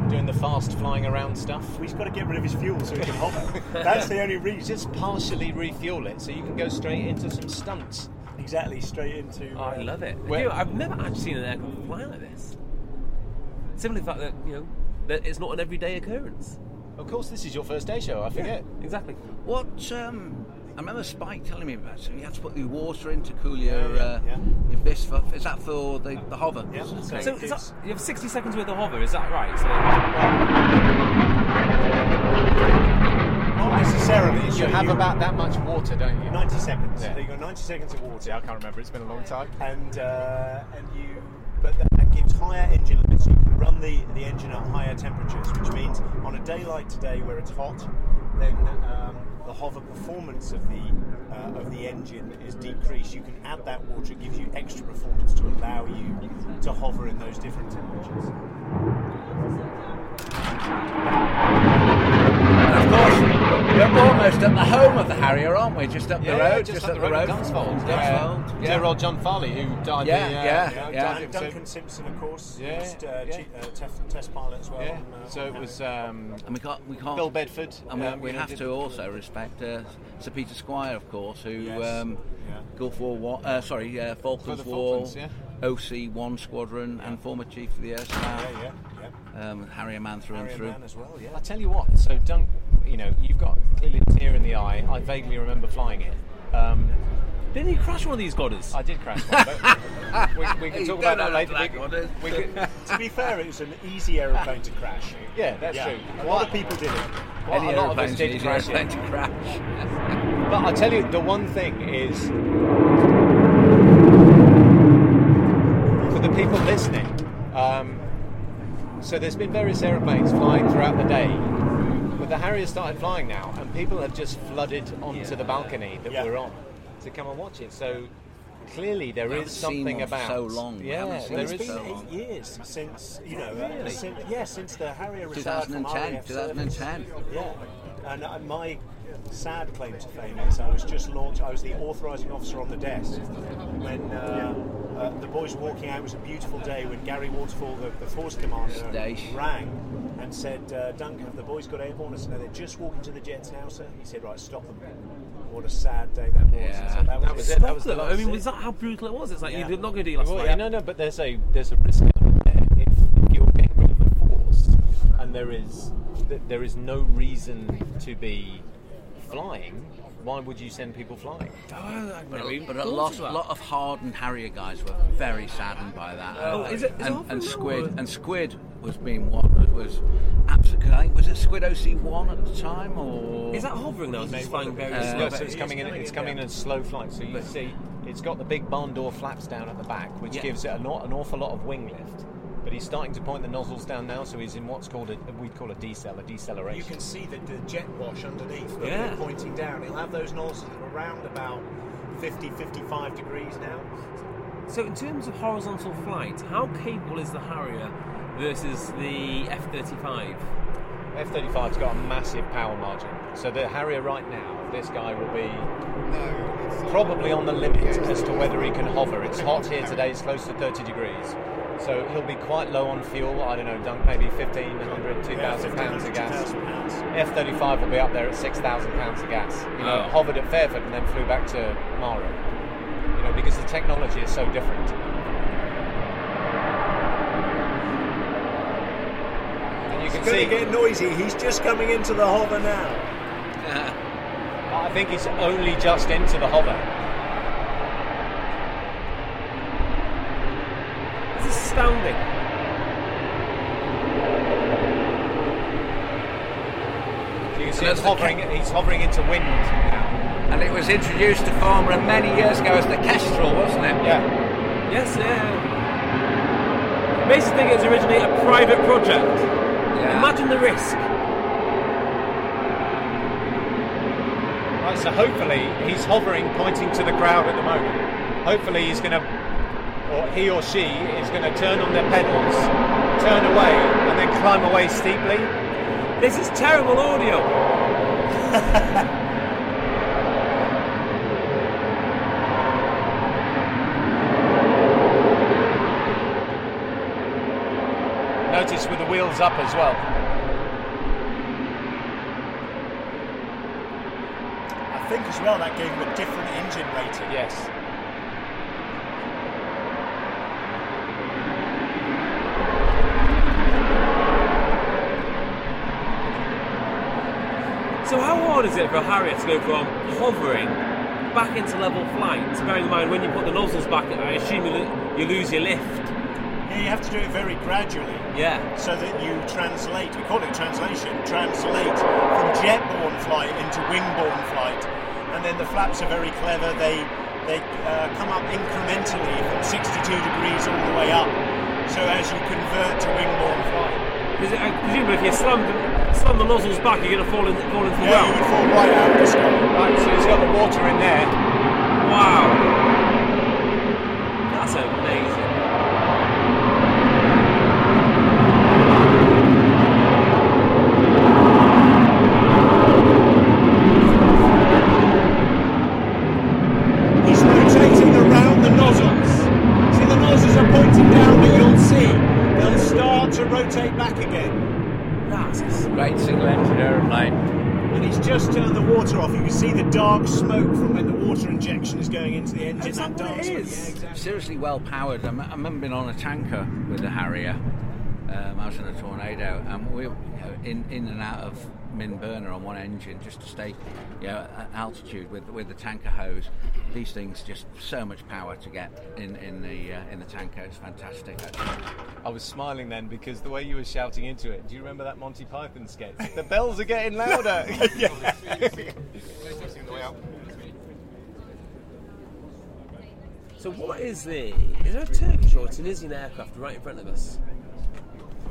doing the fast flying around stuff. We've got to get rid of his fuel so he can hover. [laughs] That's the only reason. Just partially refuel it so you can go straight into some stunts. Exactly, straight into. Oh, I uh, love it. Where- You know, I've never actually seen an aircraft fly like this. Simply the fact that you know that it's not an everyday occurrence. Of course, this is your first day show. I forget. Exactly. What? Um, I remember Spike telling me about. So you have to put the water in to cool your. Yeah, uh, yeah. your this for, is that for the, the hover? Yeah, so So it is that, you have 60 seconds with the hover. Is that right? So, not necessarily. You so have about that much water, don't you? 90 seconds. Yeah. So you've got 90 seconds of water. I can't remember. It's been a long time. and uh, and you but that gives higher engine limits so you can run the, the engine at higher temperatures which means on a day like today where it's hot then um, the hover performance of the uh, of the engine is decreased. You can add that water it gives you extra performance to allow you to hover in those different temperatures. Of course, We're almost at the home of the Harrier, aren't we? Just up the Yeah, road, just, just up the road, at Dunsfold. Dunsfold, Yeah. Dear old John Farley, who died. Yeah, the, uh, yeah, you know, yeah. died And of- so- Duncan Simpson, of course, Yeah, used, uh, yeah. chief, uh, test, test pilot as well. Yeah. on, uh, So on it Harrier. was. Um, And we can't, we can't. Bill Bedford. And we, um, we you know, have did- to also respect uh, Sir Peter Squire, of course, who Yes, um, yeah. Gulf War One, uh, sorry, uh, Falklands the War, Falklands, yeah. OC One Squadron, and former Chief of the Air Staff. Yeah, yeah, yeah. Um, Harrier man through Harrier and through. man as well, yeah. I tell you what. So Dunk, you know, you've got clearly a tear in the eye. I vaguely remember flying it. Um, Didn't you crash one of these godders? I did crash one. But we, we can [laughs] talk about that later. black We, we could, to be fair, it was an easy aeroplane to crash. [laughs] yeah, that's true. A lot of people did it. Well, Any a lot of us did crash aeroplane it. to crash. [laughs] But I tell you, the one thing is for the people listening. Um, so there's been various aeroplanes flying throughout the day, but the Harrier started flying now, and people have just flooded onto the balcony that Yeah. we're on to come and watch it. So clearly there is We seen something about so long. Yeah, haven't seen there It's it is. been so eight long. years since you know. Uh, since, yeah, since the Harrier retired from 2010, RAF 2010. service. Yeah, and uh, my sad claim to fame is I was just launched. I was the authorising officer on the desk when uh, uh, the boys were walking out. It was a beautiful day when Gary Waterfall, the, the force commander, Stash. rang and said, uh, "Duncan, have the boys got airborne?" I said, "No, they're just walking to the jets now, sir." He said, "Right, stop them." What a sad day that was. Yeah. So that was, That was it, that was the I mean, was that how brutal it was? It's like Yeah. you're not going to do last Well, night. yeah, no, no, but there's a there's a risk element there. If, if you're getting rid of the force, and there is, there is no reason to be flying, why would you send people flying? But, a- but a lot, lot of hardened Harrier guys were very saddened by that. Oh, and, is it- is and, and Squid and Squid was being what was absolutely. I think was it Squid OC one at the time or Is that hovering now? It's just flying very Uh, slow. no, so it's it coming in. It's coming yeah. in slow flight. So you see, it's got the big barn door flaps down at the back, which Yeah. gives it an, aw- an awful lot of wing lift. But he's starting to point the nozzles down now, so he's in what's called a we'd call a decel, a deceleration. You can see the, the jet wash underneath that Yeah. we're pointing down. He'll have those nozzles around about 50, 55 degrees now. So, in terms of horizontal flight, how capable is the Harrier versus the F-35? F-35's got a massive power margin. So the Harrier right now, this guy will be probably on the limit as to whether he can hover. It's hot here today, it's close to 30 degrees. So he'll be quite low on fuel. I don't know, dunk maybe 1,500, 2,000 pounds of gas. F-35 will be up there at 6,000 pounds of gas. You know, Oh. hovered at Fairford and then flew back to Marham. You know, because the technology is so different. And you can It's going see. to get noisy. He's just coming into the hover now. [laughs] I think he's only just into the hover. This is astounding. So you can see he's hovering. He's hovering into wind now. And it was introduced to Farnborough many years ago as the Kestrel, wasn't it? Yeah. Yes, yeah. Amazing thing is originally a private project. Yeah. Imagine the risk. Right. So hopefully he's hovering, pointing to the crowd at the moment. Hopefully he's going to, or he or she is going to turn on their pedals, turn away, and then climb away steeply. This is terrible audio. [laughs] Notice with the wheels up as well. I think as well that gave him a different engine rating. Yes. So how hard is it for a Harrier to go from hovering back into level flight? Bearing in mind when you put the nozzles back, I assume you, lo- you lose your lift. Yeah, you have to do it very gradually. Yeah. So that you translate, we call it translation, translate from jet-borne flight into wing-borne flight. And then the flaps are very clever. They they uh, come up incrementally from 62 degrees all the way up. So as you convert to wing-borne flight. Because I presume if you slam slam the nozzles back, you're going to fall, in, fall into the Yeah, you would fall right out of the sky. Right. So he's got the water in there. Wow. That's amazing. Great single engine aeroplane. And he's just turned the water off. You can see the dark smoke from when the water injection is going into the engine. Is that dark what it smoke. is? Yeah, exactly. Seriously well powered. I, m- I remember being on a tanker with a Harrier. Um, I was in a tornado, and we were you know, in in and out of min burner on one engine just to stay, you know, at altitude with with the tanker hose. These things just so much power to get in in the uh, in the tanker. It's fantastic. I was smiling then because the way you were shouting into it. Do you remember that Monty Python sketch? The bells are getting louder. [laughs] [laughs] So what is the? Is there a Turkish or a Tunisian aircraft right in front of us?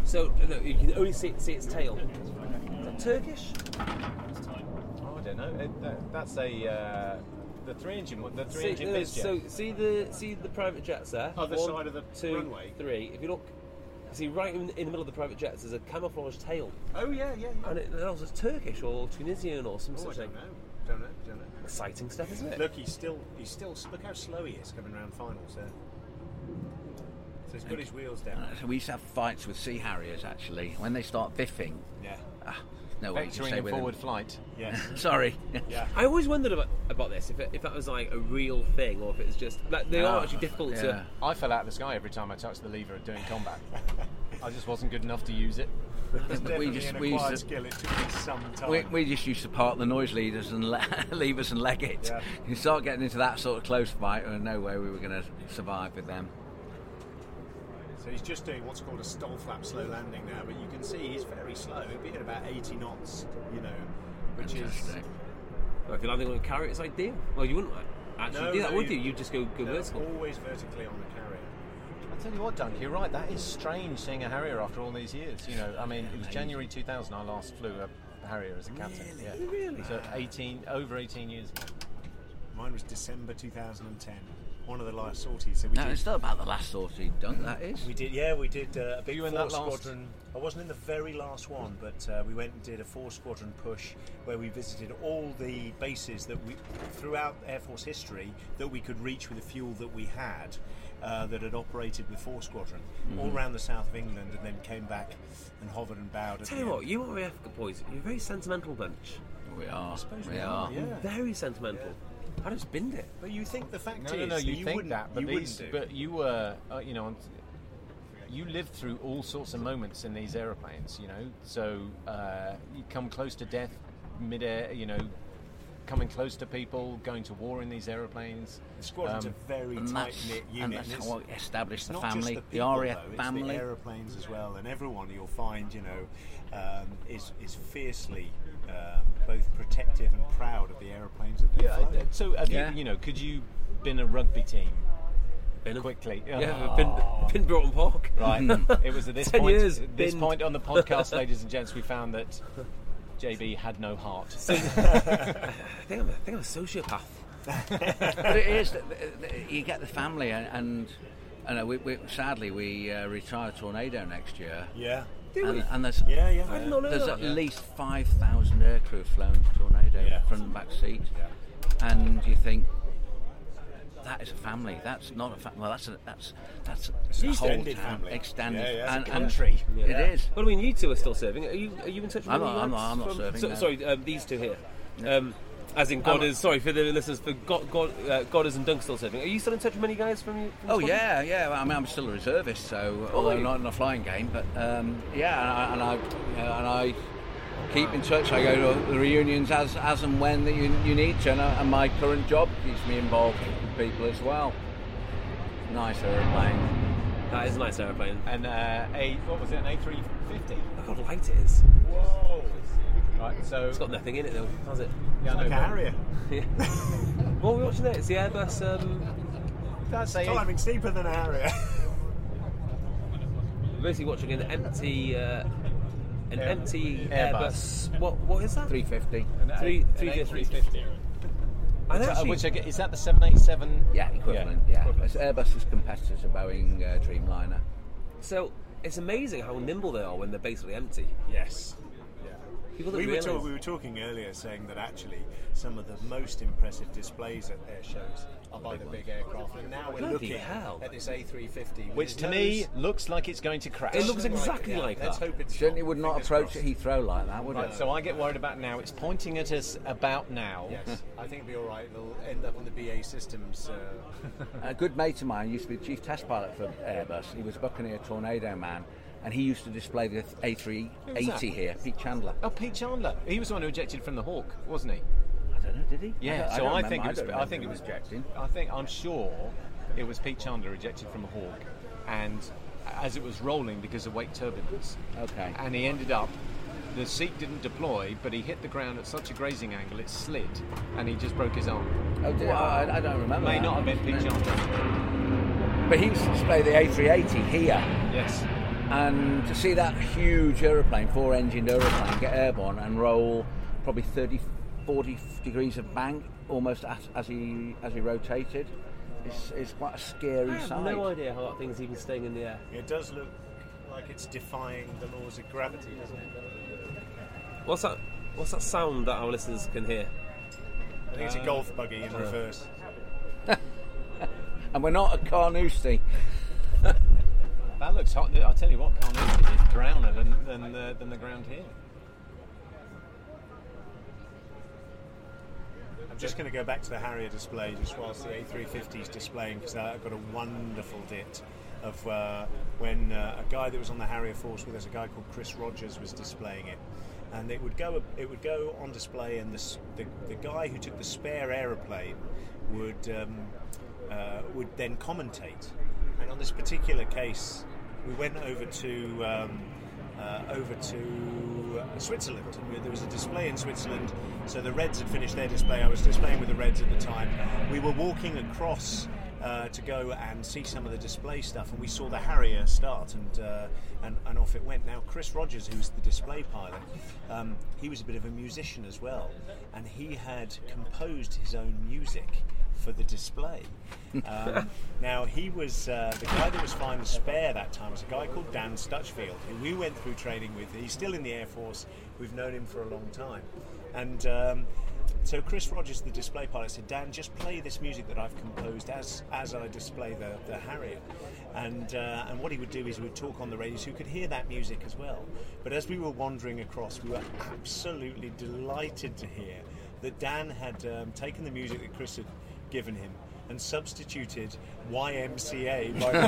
So you can only see, see its tail. Is that Turkish? Oh, I don't know. It, that, that's a uh, the three engine one. The three See, engine no, so see the see the private jets there. Other One, side of the two, runway. three. If you look, see right in, in the middle of the private jets, there's a camouflage tail, Oh yeah, yeah, yeah. and it that was Turkish or Tunisian or some Oh, I such thing. don't know. Don't know. Don't know. Exciting stuff, isn't it? Look, he's still, he's still. Look how slow he is coming around finals there. So he's got his wheels down. Uh, So we used to have fights with Sea Harriers actually. When they start biffing, Yeah. ah, no way you can stay in with forward them. flight. Yeah. [laughs] [laughs] Sorry. Yeah. I always wondered about, about this if, it, if that was like a real thing or if it was just like they are Oh, actually difficult yeah. to. I fell out of the sky every time I touched the lever doing combat. [laughs] I just wasn't good enough to use it. It's we just an we acquired used to, skill. It took me some time. we, we just used to part the nozzle levers and le- levers and leg it. Yeah. You start getting into that sort of close fight, and no way we were going to survive with them. So he's just doing what's called a stall flap slow landing now, but you can see he's very slow. He'll be at about 80 knots, you know, which is Fantastic. Well, if you're landing on a carrier, it's ideal. Well, you wouldn't actually No, do that, no, would you? you- You just go go no, vertical. always vertically on the carrier. I tell you what, Dunk, you're right. That is strange seeing a Harrier after all these years. You know, I mean, it was January 2000 I last flew a Harrier as a captain. Yeah. Really? So 18, over 18 years ago. Mine was December 2010, one of the last sorties. So we No, did. it's not about the last sortie dunk. That is. We did, yeah, we did uh, a big in four that last? squadron. I wasn't in the very last one, but uh, we went and did a four squadron push where we visited all the bases that we, throughout Air Force history, that we could reach with the fuel that we had. Uh, that had operated with four squadron all around the south of England, and then came back and hovered and bowed. At Tell the you end. what, you RAF boys, you're a very sentimental bunch. We are. suppose We we are. are, yeah. Very sentimental. I just binned it. But you think the fact No, is, no, no. that You, you think wouldn't, that, but you these, do. but you were, uh, you know, you lived through all sorts of moments in these aeroplanes. You know, so uh, you come close to death midair. You know, coming close to people, going to war in these aeroplanes. The squadron's Um, a very and tight that's, knit and that's how we established the family, just the, the, RAF though, family. It's the aeroplanes as well, and everyone you'll find, you know, um, is is fiercely um, both protective and proud of the aeroplanes that they Yeah. fly. uh, So, have Yeah. you, you know, could you been a rugby team Been 'em. quickly? Yeah, I've been, been Broughton Park. Right. [laughs] it was at this Ten point. years, this binned. point on the podcast, [laughs] ladies and gents, we found that JB had no heart. [laughs] I think I'm a, I think I'm a sociopath. but it is. You get the family, and, and, and uh, we, we, sadly we uh, retire Tornado next year. yeah, And, and there's yeah, yeah. I did not know there's that. at least five thousand aircrew flown Tornado Yeah. front and back seat, and you think that is a family. That's not a family. Well, that's a, that's that's a whole Extended town, family. extended, Yeah, yeah, and, it's country. It Yeah. is. Well, I mean, you two are still serving. Are you, are you in touch with I'm not- I'm not- I'm not from- serving, so- no. Sorry, um, these two here. Um, as in Godders, sorry for the listeners, for God, God, uh, Godders and Dunk still serving. Are you still in touch with many guys from you? From Oh Scotland? yeah, yeah. I mean, I'm still a reservist, so Oh, although are you? not in a flying game, but um, yeah, and I, and I, you and I keep in touch. I go to the reunions as as and when that you, you need to, and, I, and my current job keeps me involved with people as well. Nice aeroplane. That is a nice aeroplane. and uh, a what was it? An A350. Look how light it is. Whoa, Right. So It's got nothing in it though, has it? yeah, like a no, but Harrier. [laughs] What are we watching there? It's the Airbus. Um, That's a Climbing steeper than a Harrier. we're basically watching an empty, uh, an Air- empty Airbus. Airbus. What what is that? 350. an A- Three- an 350. A350. And Which, actually, which I get- is that the 787? Yeah, equivalent. Yeah, It's Airbus's competitors are Boeing uh, Dreamliner. so it's amazing how nimble they are when they're basically empty. yes. People don't we, were talk, we were talking earlier saying that actually some of the most impressive displays at air shows are by the big aircraft. And now we're Bloody looking hell. at this A350. Which to me looks like it's going to crash. It looks exactly yeah, like let's that. hope it's Certainly not. would not Fingers approach crossed. Heathrow like that, would Right, it? so I get worried about now. It's pointing at us about now. Yes, I think it'll be all right. It'll end up on the BAE Systems. Uh, [laughs] [laughs] A good mate of mine used to be the chief test pilot for Airbus. He was a Buccaneer Tornado man, and he used to display the A380 here, Pete Chandler. Oh, Pete Chandler. He was the one who ejected from the Hawk, wasn't he? I don't know, did he? Yeah. don't- so don't I, think it was. don't I think it was ejecting. I think I'm sure it was Pete Chandler ejected from a Hawk, and as it was rolling because of wake turbulence, Okay. and he ended up. The seat didn't deploy, but he hit the ground at such a grazing angle it slid, and he just broke his arm. Oh, did I, I don't remember. May that. not have been Pete Chandler. But he used to display the A380 here, Yes. And to see that huge aeroplane, four-engined aeroplane, get airborne and roll probably 30, 40 degrees of bank almost as, as he as he rotated, is is quite a scary I have sight. no idea how that thing's even staying in the air. it does look like it's defying the laws of gravity, doesn't it? What's that? What's that sound that our listeners can hear? I think it's a uh, golf buggy in reverse. [laughs] And we're not at Carnoustie. Hot. I'll tell you what, Carnoustie is drowner than, than, the, than the ground here. I'm just going to go back to the Harrier display just whilst the A350 is displaying because I've got a wonderful dit of uh, when uh, a guy that was on the Harrier Force with us, a guy called Chris Rogers, was displaying it. And it would go it would go on display, and the, the, the guy who took the spare aeroplane would um, uh, would then commentate. And on this particular case, we went over to um, uh, over to Switzerland. There was a display in Switzerland. So the Reds had finished their display. I was displaying with the Reds at the time. We were walking across uh, to go and see some of the display stuff, and we saw the Harrier start, and uh, and, and off it went. Now Chris Rogers, who's the display pilot, um, he was a bit of a musician as well, and he had composed his own music for the display. Um, [laughs] now he was uh, the guy that was flying the spare that time was a guy called Dan Stutchfield, who we went through training with. He's still in the Air Force. We've known him for a long time, and. Um, so Chris Rogers, the display pilot, said, "Dan, just play this music that I've composed as as I display the, the Harrier." And uh, and what he would do is he would talk on the radio, so you could hear that music as well. But as we were wandering across, we were absolutely delighted to hear that Dan had um, taken the music that Chris had given him and substituted YMCA by the,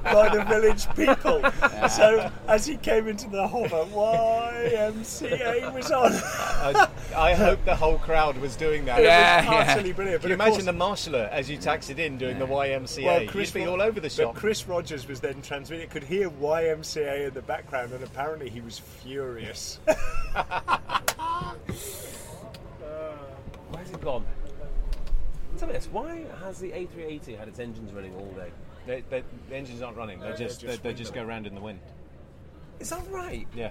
[laughs] by the village people. So as he came into the hover, YMCA was on. I, I hope the whole crowd was doing that. It Yeah, was yeah. utterly brilliant. Can you But imagine course- the marshaller as you taxied in doing the YMCA? Well, You'd be all over the shop. but. Chris Rogers was then transmitting. Could hear YMCA in the background, and apparently he was furious. [laughs] [laughs] Where's it gone? Tell me this: Why has the A380 had its engines running all day? They- they- the engines aren't running. They No, just they're just they, they just go windmilling. around in the wind. Is that right? Yeah,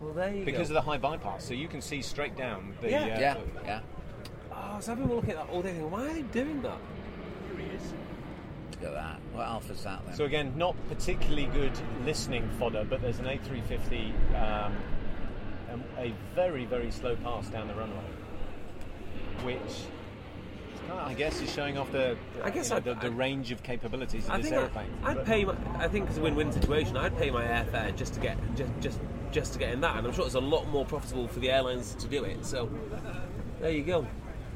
Well, there you because go. of the high bypass, so you can see straight down the. Yeah. uh, Yeah, yeah. Oh, so I've been looking at that all day thinking, why are they doing that? Here he is. Look at that. What alpha's that then? So again, not particularly good listening fodder, but there's an A350, um, um, a very very slow pass down the runway, which I guess is showing off the I guess know, I'd- the, the I'd- range of capabilities of I this think aeroplane. I, I'd pay. My, I think it's a win-win situation. I'd pay my airfare just to get just just just to get in that, and I'm sure it's a lot more profitable for the airlines to do it. So there you go.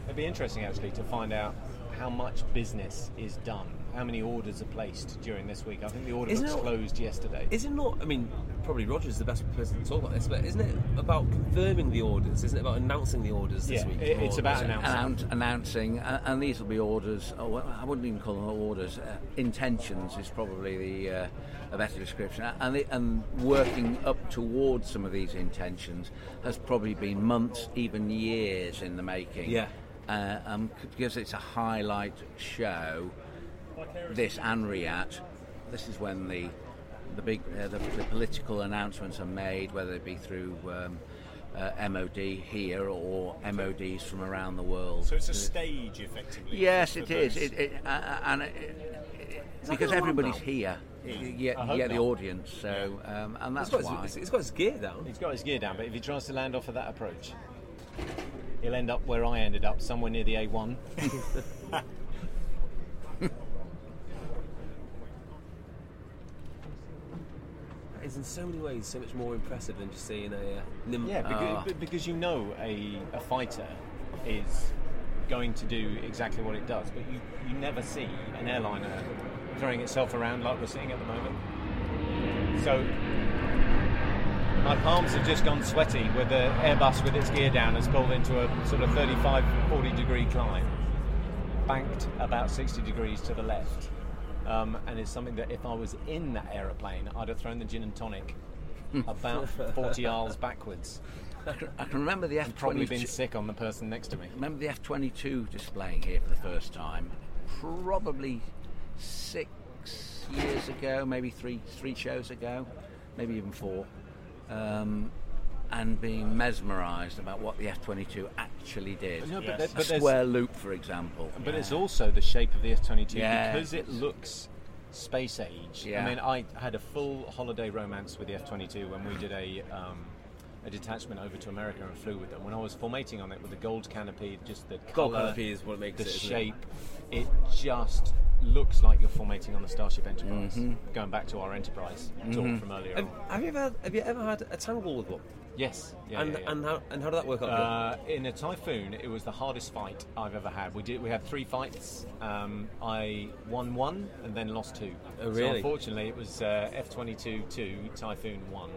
It'd be interesting actually to find out how much business is done, how many orders are placed during this week. I think the order Isn't books it- closed yesterday. Is it not? I mean, probably Roger's the best person to talk about this, but isn't it about confirming the orders? Isn't it about announcing the orders this Yeah, week? it- it's about announcing. Announce, announcing, and, and these will be orders. Oh, well, I wouldn't even call them orders. Uh, intentions is probably the uh, a better description, and the, and working up towards some of these intentions has probably been months, even years in the making. Yeah. Uh, um, because it's a highlight show. This and Riyadh. This is when the the big uh, the, the political announcements are made, whether it be through. Um, uh, MOD here or MODs from around the world. so it's a stage, effectively. Yes, it is. It, it, uh, uh, and it, it, because everybody's here. you get, I you hope get the audience. So, um, and that's It's why. his, it's got his gear down. He's got his gear down, but if he tries to land off of that approach, he'll end up where I ended up, somewhere near the A1. [laughs] [laughs] It's in so many ways so much more impressive than just seeing a uh, nim- Yeah, because, b- because you know a, a fighter is going to do exactly what it does, but you, you never see an airliner throwing itself around like we're seeing at the moment. So my palms have just gone sweaty with the Airbus with its gear down has pulled into a sort of 35, 40 degree climb, banked about 60 degrees to the left. Um, and it's something that if I was in that aeroplane, I'd have thrown the gin and tonic [laughs] about 40 aisles backwards. I can, I can remember the F And probably twenty been sick on the person next to me. Remember the F twenty two displaying here for the first time, probably six years ago, maybe three three shows ago, maybe even four, um, and being mesmerised about what the F twenty two actually did. No, but there- a but there's- square loop, for example. But it's also the shape of the F-22 Yeah. because it looks space age. Yeah. I mean, I had a full holiday romance with the F-22 when we did a um, a detachment over to America and flew with them. When I was formating on it with the gold canopy, just the Gold colour, canopy is what makes the it? shape. It? just looks like you're formating on the Starship Enterprise. Mhm. Going back to our Enterprise Mhm. talk from earlier. Have, on. have you ever had, have you ever had a tangle with one? Yes. Yeah, and yeah, yeah. and how and how did that work out? Uh, in a typhoon, it was the hardest fight I've ever had. We did. We had three fights. Um, I won one and then lost two. Oh, So really? unfortunately, it was uh, F twenty two two, Typhoon one.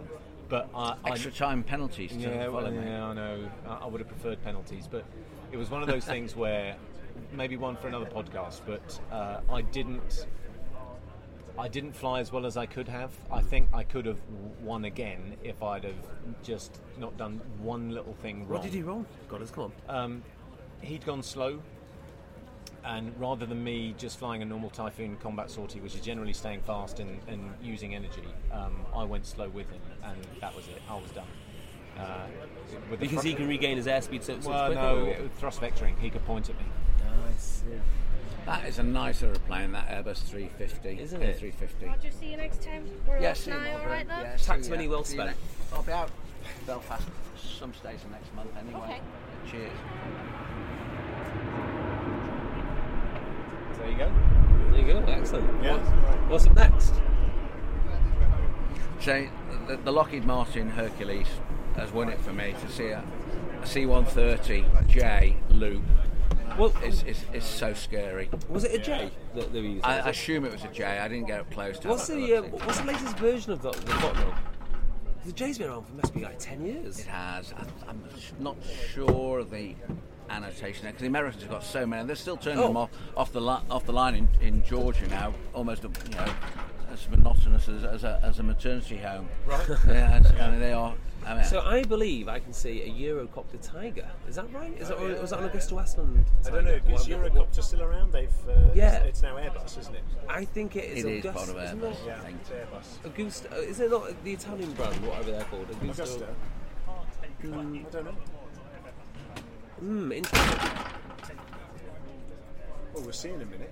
But I, Extra I, time penalties to Yeah, follow, well, yeah, I know. I, I would have preferred penalties, but it was one of those [laughs] things where maybe one for another podcast. But uh, I didn't. I didn't fly as well as I could have. I think I could have won again if I'd have just not done one little thing wrong. What did he wrong? God, come on. Um, he'd gone slow, and rather than me just flying a normal Typhoon combat sortie, which is generally staying fast and, and using energy, um, I went slow with him, and that was it. I was done. Uh, Because fr- he can regain his airspeed so, so well, no, thrust vectoring. He could point at me. See. That is a nice aeroplane, that Airbus 350. Isn't it? A350. Roger, see you next time. We're Yeah, off see you, now, alright then? Yeah, Tax you. money well See you spent. I'll be out Belfast some stage of next month anyway. Okay. Cheers. There you go. There you go. Excellent. Yeah. What- what's up next? So the, the Lockheed Martin Hercules has won it for me to see a, a C-130J loop. Well, it's, it's, it's so scary. Was it a J that they were using? I, I assume it was a J. I didn't get up close to What's have a the uh, what's the latest version of the, the bot? The J's been around for must be like ten years. It has. I, I'm not sure the annotation because the Americans have got so many. They're still turning Oh. them off off the li- off the line in, in Georgia now, almost you know as monotonous as, as, a, as a maternity home. Right. [laughs] Yeah, it's- I mean, they are. I mean, So I believe I can see a Eurocopter Tiger. Is that right? Is it, or was that an AgustaWestland? I don't know. Tiger? Is What- Eurocopter still around? They've. Uh, Yeah. It's, it's now Airbus, isn't it? I think it is. It is Agusta, part of isn't Airbus, it? Yeah, I think. it's Airbus. Agusta. uh, Is it not the Italian brand? Whatever they're called. Agusta. Agusta. I don't know. Hmm. Interesting. Well, we'll see in a minute.